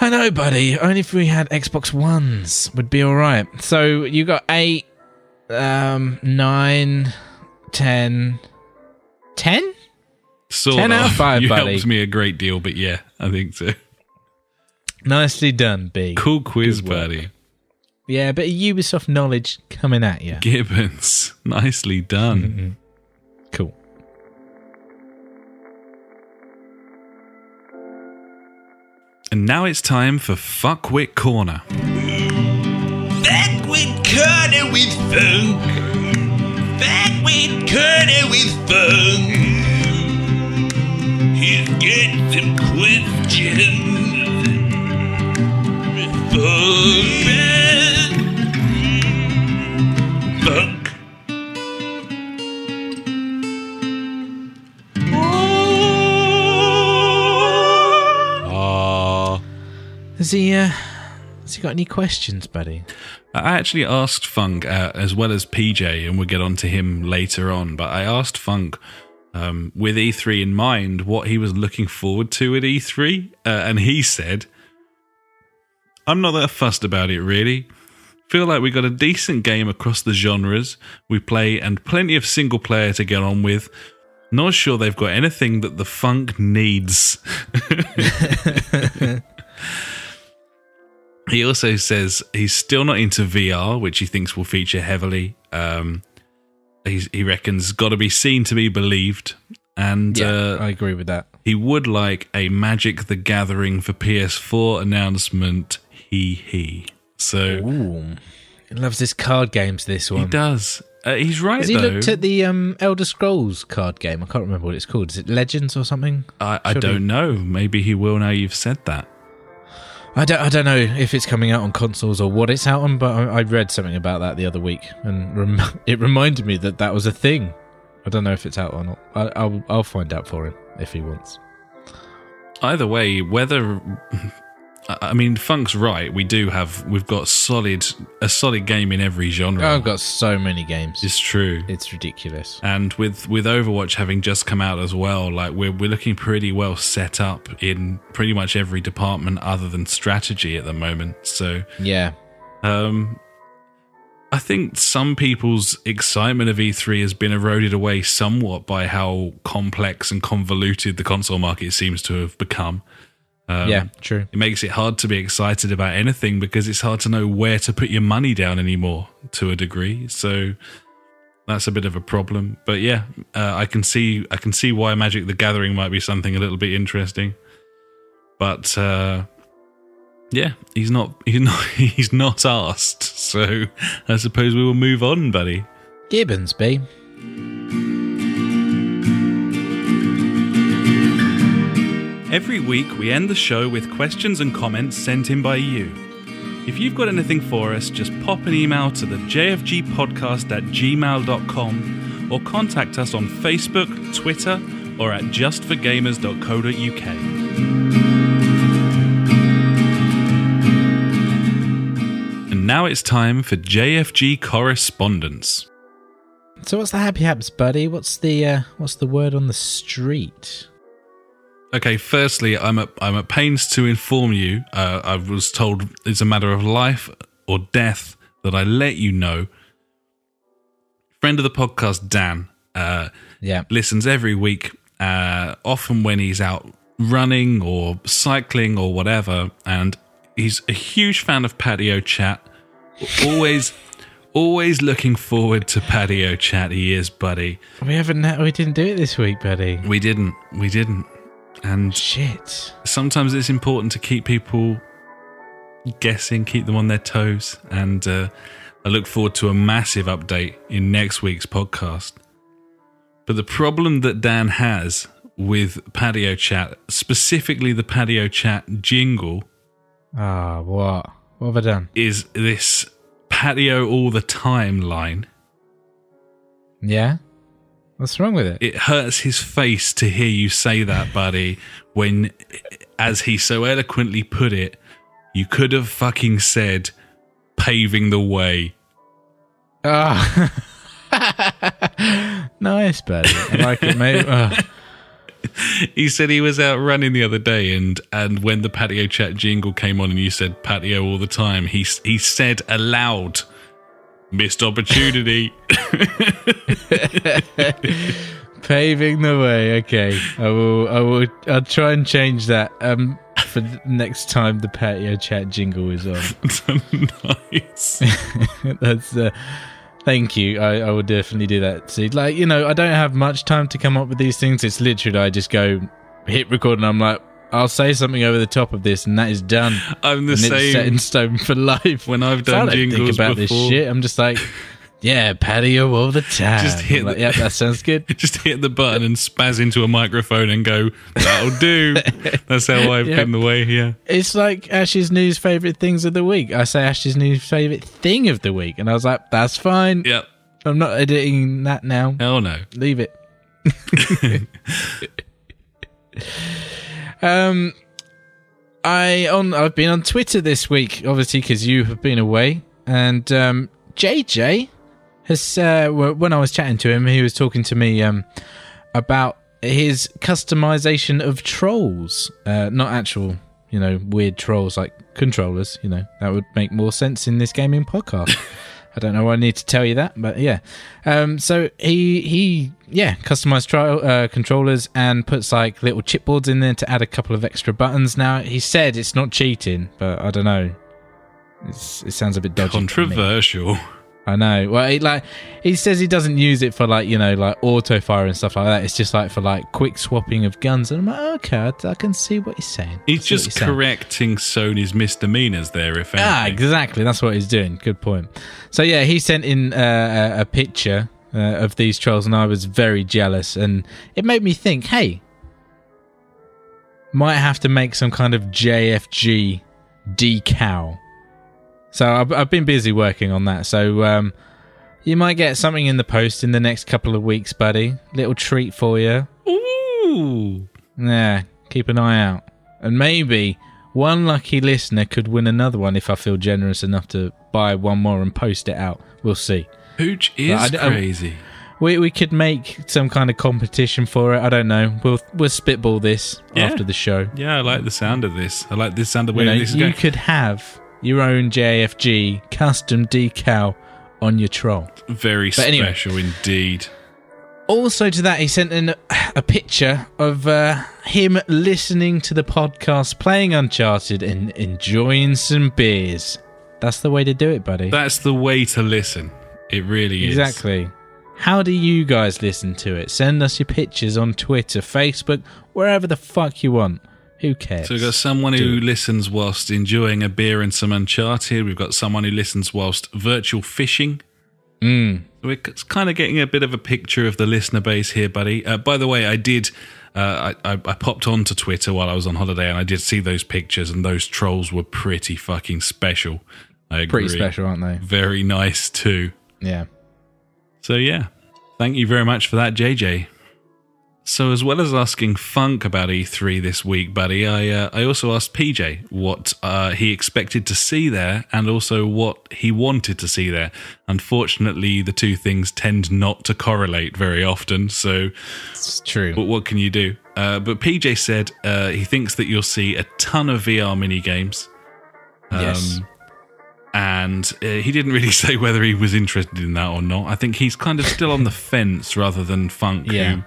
I know, buddy. Only if we had Xbox Ones would be all right. So you got eight, um, nine, ten, ten. Sort 10 of. out of five, you buddy. helped me a great deal, but yeah, I think so. Nicely done, B. Cool quiz, Good work. buddy. Yeah, a bit of Ubisoft knowledge coming at you. Gibbons, nicely done. Mm-hmm. Cool. And now it's time for Fuckwit Corner. Back with Corner with Funk. Back with Corner with Funk. He's got some questions. Funk. Funk. Has he? Uh, got any questions, buddy? I actually asked Funk uh, as well as PJ, and we'll get on to him later on. But I asked Funk um, with E3 in mind what he was looking forward to at E3, uh, and he said, "I'm not that fussed about it, really. Feel like we got a decent game across the genres we play, and plenty of single player to get on with." Not sure they've got anything that the funk needs. He also says he's still not into VR, which he thinks will feature heavily. Um, he's, he reckons got to be seen to be believed, and uh, I agree with that. he would like a Magic the Gathering for PS4 announcement. He he. So Ooh, he loves his card games. This one he does. Uh, he's right Has he though. looked at the um, Elder Scrolls card game? I can't remember what it's called. Is it Legends or something? I, I don't he? know. Maybe he will now you've said that. I don't. I don't know if it's coming out on consoles or what it's out on. But I, I read something about that the other week, and rem- it reminded me that that was a thing. I don't know if it's out or not. I, I'll I'll find out for him if he wants. Either way, whether I mean Funk's right, we do have we've got solid a solid game in every genre. I've got so many games. it's true. It's ridiculous. And with with Overwatch having just come out as well, like we're we're looking pretty well set up in pretty much every department other than strategy at the moment. So Yeah. um I think some people's excitement of E3 has been eroded away somewhat by how complex and convoluted the console market seems to have become. Um, yeah, true. it makes it hard to be excited about anything because it's hard to know where to put your money down anymore to a degree. So that's a bit of a problem. But yeah, uh, I can see I can see why Magic the Gathering might be something a little bit interesting. But uh, yeah, he's not he's not he's not asked. So I suppose we will move on, buddy. Gibbons, B. Every week, we end the show with questions and comments sent in by you. If you've got anything for us, just pop an email to the jfgpodcast at gmail.com or contact us on Facebook, Twitter, or at justforgamers.co.uk. And now it's time for JFG correspondence. So what's the happy haps, buddy? What's the uh, what's the word on the street? Okay, firstly, I'm at I'm at pains to inform you. Uh, I was told it's a matter of life or death that I let you know. Friend of the podcast, Dan, uh, Yeah. listens every week. Uh, often when he's out running or cycling or whatever, and he's a huge fan of patio chat. Always, always looking forward to patio chat. He is, buddy. We haven't we didn't do it this week, buddy. We didn't, we didn't, and Shit. sometimes it's important to keep people guessing, keep them on their toes. And uh, I look forward to a massive update in next week's podcast. But the problem that Dan has with patio chat, specifically the patio chat jingle, Ah, what? What have I done? is this patio all the time line. Yeah? What's wrong with it? It hurts his face to hear you say that, buddy, when, as he so eloquently put it, you could have fucking said paving the way. Ah. nice, buddy. I like it, mate. Ah. He said he was out running the other day, and and when the patio chat jingle came on, and you said patio all the time, he he said aloud, "Missed opportunity." Paving the way. Okay, I will. I will. I'll try and change that. Um, for the next time the patio chat jingle is on. nice. That's. Uh, thank you. I, I will definitely do that. See, like you know, I don't have much time to come up with these things. It's literally I just go hit record and I'm like, I'll say something over the top of this, and that is done. I'm the and it's set in stone for life. When I've done So I don't think about before, this shit. I'm just like, yeah, patio all the time. Just hit like, the- yeah, that sounds good. just hit the button and spaz into a microphone and go, "That'll do." That's how I've Yep. been the way. Yeah. It's like Ash's news favorite things of the week. I say Ash's news favorite thing of the week, and I was like, that's fine. Yep. I'm not editing that now. Hell no. Leave it. Um, I on I've been on Twitter this week, obviously because you have been away, and um, JJ has uh, when I was chatting to him, he was talking to me um, about his customization of trolls, uh, not actual, you know, weird trolls like controllers. You know, that would make more sense in this gaming podcast. I don't know why I need to tell you that, but yeah. Um, so he he yeah customized trial uh, controllers and puts like little chipboards in there to add a couple of extra buttons. Now he said it's not cheating, but I don't know. It's, it sounds a bit dodgy. Controversial. I know. Well, he, like he says he doesn't use it for like you know like auto fire and stuff like that. It's just like for like quick swapping of guns. And I'm like, okay, I, I can see what he's saying. He's just saying. correcting Sony's misdemeanors there, if anything. Ah, exactly. That's what he's doing. Good point. So yeah, he sent in uh, a, a picture uh, of these trolls, and I was very jealous, and it made me think, hey, might have to make some kind of JFG decal. So I've, I've been busy working on that. So um, You might get something in the post in the next couple of weeks, buddy. Little treat for you. Ooh. Yeah, keep an eye out. And maybe one lucky listener could win another one if I feel generous enough to buy one more and post it out. We'll see. Hooch is I I- crazy. We we could make some kind of competition for it. I don't know. We'll we'll spitball this Yeah. after the show. yeah, I like the sound of this. I like the sound of You, know, this is you going. could have your own JFG custom decal on your troll. Very But anyway. special indeed. Also, to that, he sent in a picture of uh, him listening to the podcast, playing Uncharted, and enjoying some beers. That's the way to do it, buddy. That's the way to listen. It really is. exactly. How do you guys listen to it? Send us your pictures on Twitter, Facebook, wherever the fuck you want. Who cares? So we've got someone who listens whilst enjoying a beer and some Uncharted. We've got someone who listens whilst virtual fishing. Mm. So We're kind of getting a bit of a picture of the listener base here, buddy. Uh, by the way, I did. Uh, I, I, I popped onto Twitter while I was on holiday, and I did see those pictures, and those trolls were pretty fucking special. I agree. Pretty special, aren't they? Very nice too. Yeah. So yeah, thank you very much for that, JJ. So as well as asking Funk about E3 this week, buddy, I uh, I also asked PJ what uh, he expected to see there, and also what he wanted to see there. Unfortunately, the two things tend not to correlate very often. So, It's true. but what can you do? Uh, but PJ said uh, he thinks that you'll see a ton of VR mini games. yes. and uh, he didn't really say whether he was interested in that or not. I think he's kind of still on the fence rather than Funk. Yeah. Who,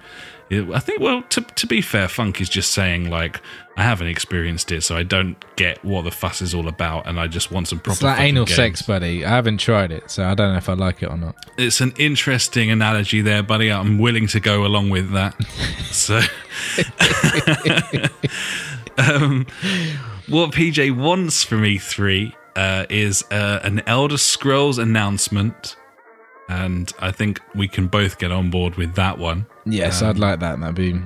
I think, well, to, to be fair, Funk is just saying, like, I haven't experienced it, so I don't get what the fuss is all about, and I just want some proper It's like anal games. sex, buddy. I haven't tried it, so I don't know if I like it or not. It's an interesting analogy there, buddy. I'm willing to go along with that. so, um, what PJ wants from E3 uh, is uh, an Elder Scrolls announcement, and I think we can both get on board with that one. Yes, I'd um, like that. That'd be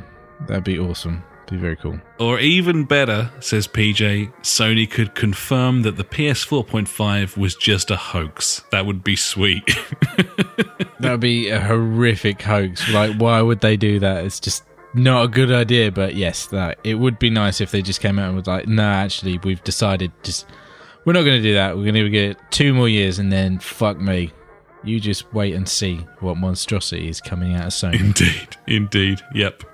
that'd be awesome. Be very cool. Or even better, says PJ, Sony could confirm that the PS4.5 was just a hoax. That would be sweet. That would be a horrific hoax. Like, why would they do that? It's just not a good idea. But yes, that it would be nice if they just came out and was like, "No, actually, we've decided just we're not going to do that. We're going to get two more years, and then fuck me. You just wait and see what monstrosity is coming out of Sony." Indeed, indeed. Yep.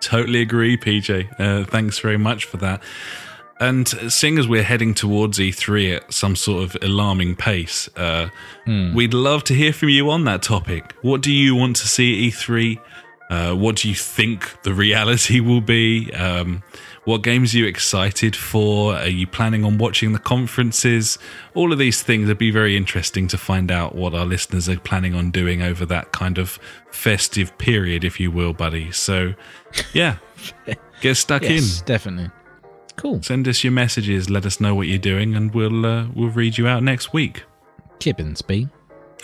Totally agree, PJ. Uh, thanks very much for that. And seeing as we're heading towards E3 at some sort of alarming pace, uh, we'd love to hear from you on that topic. What do you want to see at E3? Uh, what do you think the reality will be? Um, what games are you excited for? Are you planning on watching the conferences? All of these things would be very interesting to find out what our listeners are planning on doing over that kind of festive period, if you will, buddy. So, yeah, get stuck yes, in. definitely. Cool. Send us your messages. Let us know what you're doing, and we'll uh, we'll read you out next week. Gibbons, B.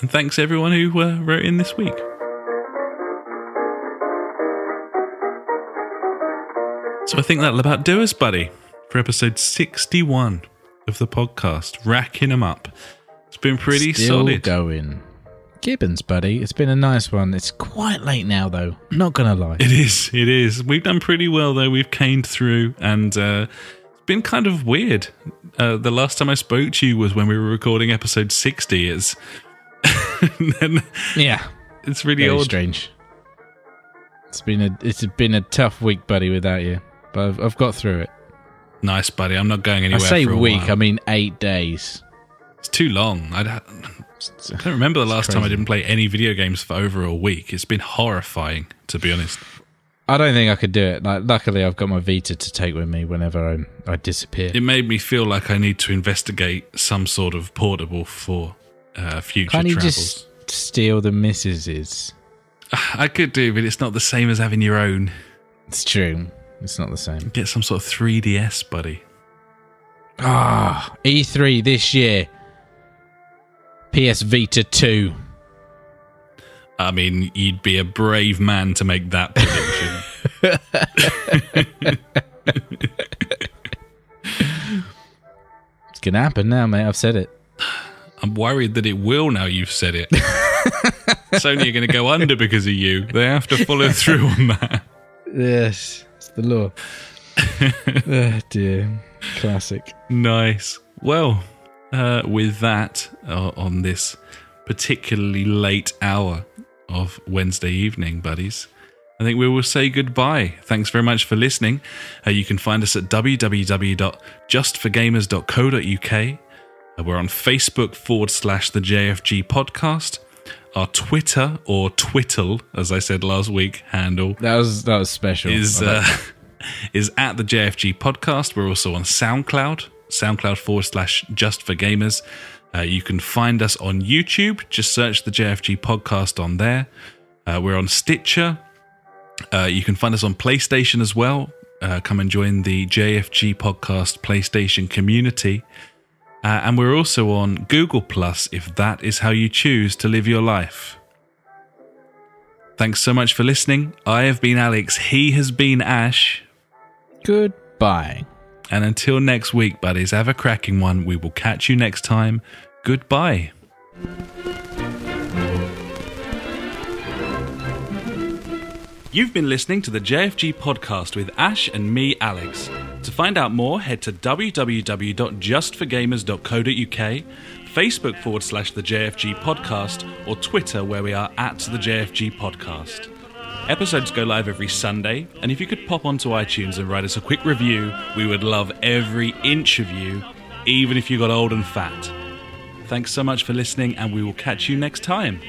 And thanks everyone who uh, wrote in this week. So I think that'll about do us, buddy, for episode 61 of the podcast. Racking them up. It's been pretty Still solid. going. Gibbons, buddy. It's been a nice one. It's quite late now, though. Not gonna lie. It is. It is. We've done pretty well though. We've caned through, and uh, it's been kind of weird. Uh, the last time I spoke to you was when we were recording episode sixty. It's then Yeah. it's really Very odd. strange. It's been a it's been a tough week, buddy, without you. But I've, I've got through it. Nice, buddy. I'm not going anywhere. I say for a week. I mean eight days. It's too long. I'd ha- I don't remember the last time I didn't play any video games for over a week. It's been horrifying, to be honest. I don't think I could do it. Like, luckily, I've got my Vita to take with me whenever I, I disappear. It made me feel like I need to investigate some sort of portable for uh, future Can't you travels. just steal the missus's? I could do, but it's not the same as having your own. It's true. It's not the same. Get some sort of 3DS, buddy. Ah, E3 this year. PS Vita 2. I mean, you'd be a brave man to make that prediction. It's gonna happen now, mate. I've said it. I'm worried that it will now you've said it. Sony are going to go under because of you. They have to follow through on that. Yes, the law. oh dear, classic. Nice. Well, uh, with that, uh, on this particularly late hour of Wednesday evening, buddies, I think we will say goodbye. Thanks very much for listening. Uh, you can find us at www.justforgamers.co.uk. Uh, we're on Facebook forward slash the JFG podcast. Our Twitter or Twittle, as I said last week, handle That was that was special. is uh, is at the JFG podcast. We're also on SoundCloud, SoundCloud forward slash Just for Gamers. Uh, you can find us on YouTube. Just search the JFG podcast on there. Uh, we're on Stitcher. Uh, you can find us on PlayStation as well. Uh, come and join the JFG podcast PlayStation community. Uh, and we're also on Google Plus if that is how you choose to live your life. Thanks so much for listening. I have been Alex. He has been Ash. Goodbye. And until next week, buddies, have a cracking one. We will catch you next time. Goodbye. You've been listening to the JFG podcast with Ash and me, Alex. To find out more, head to www.justforgamers.co.uk, Facebook forward slash the JFG podcast, or Twitter where we are at the JFG podcast. Episodes go live every Sunday, and if you could pop onto iTunes and write us a quick review, we would love every inch of you, even if you got old and fat. Thanks so much for listening, and we will catch you next time.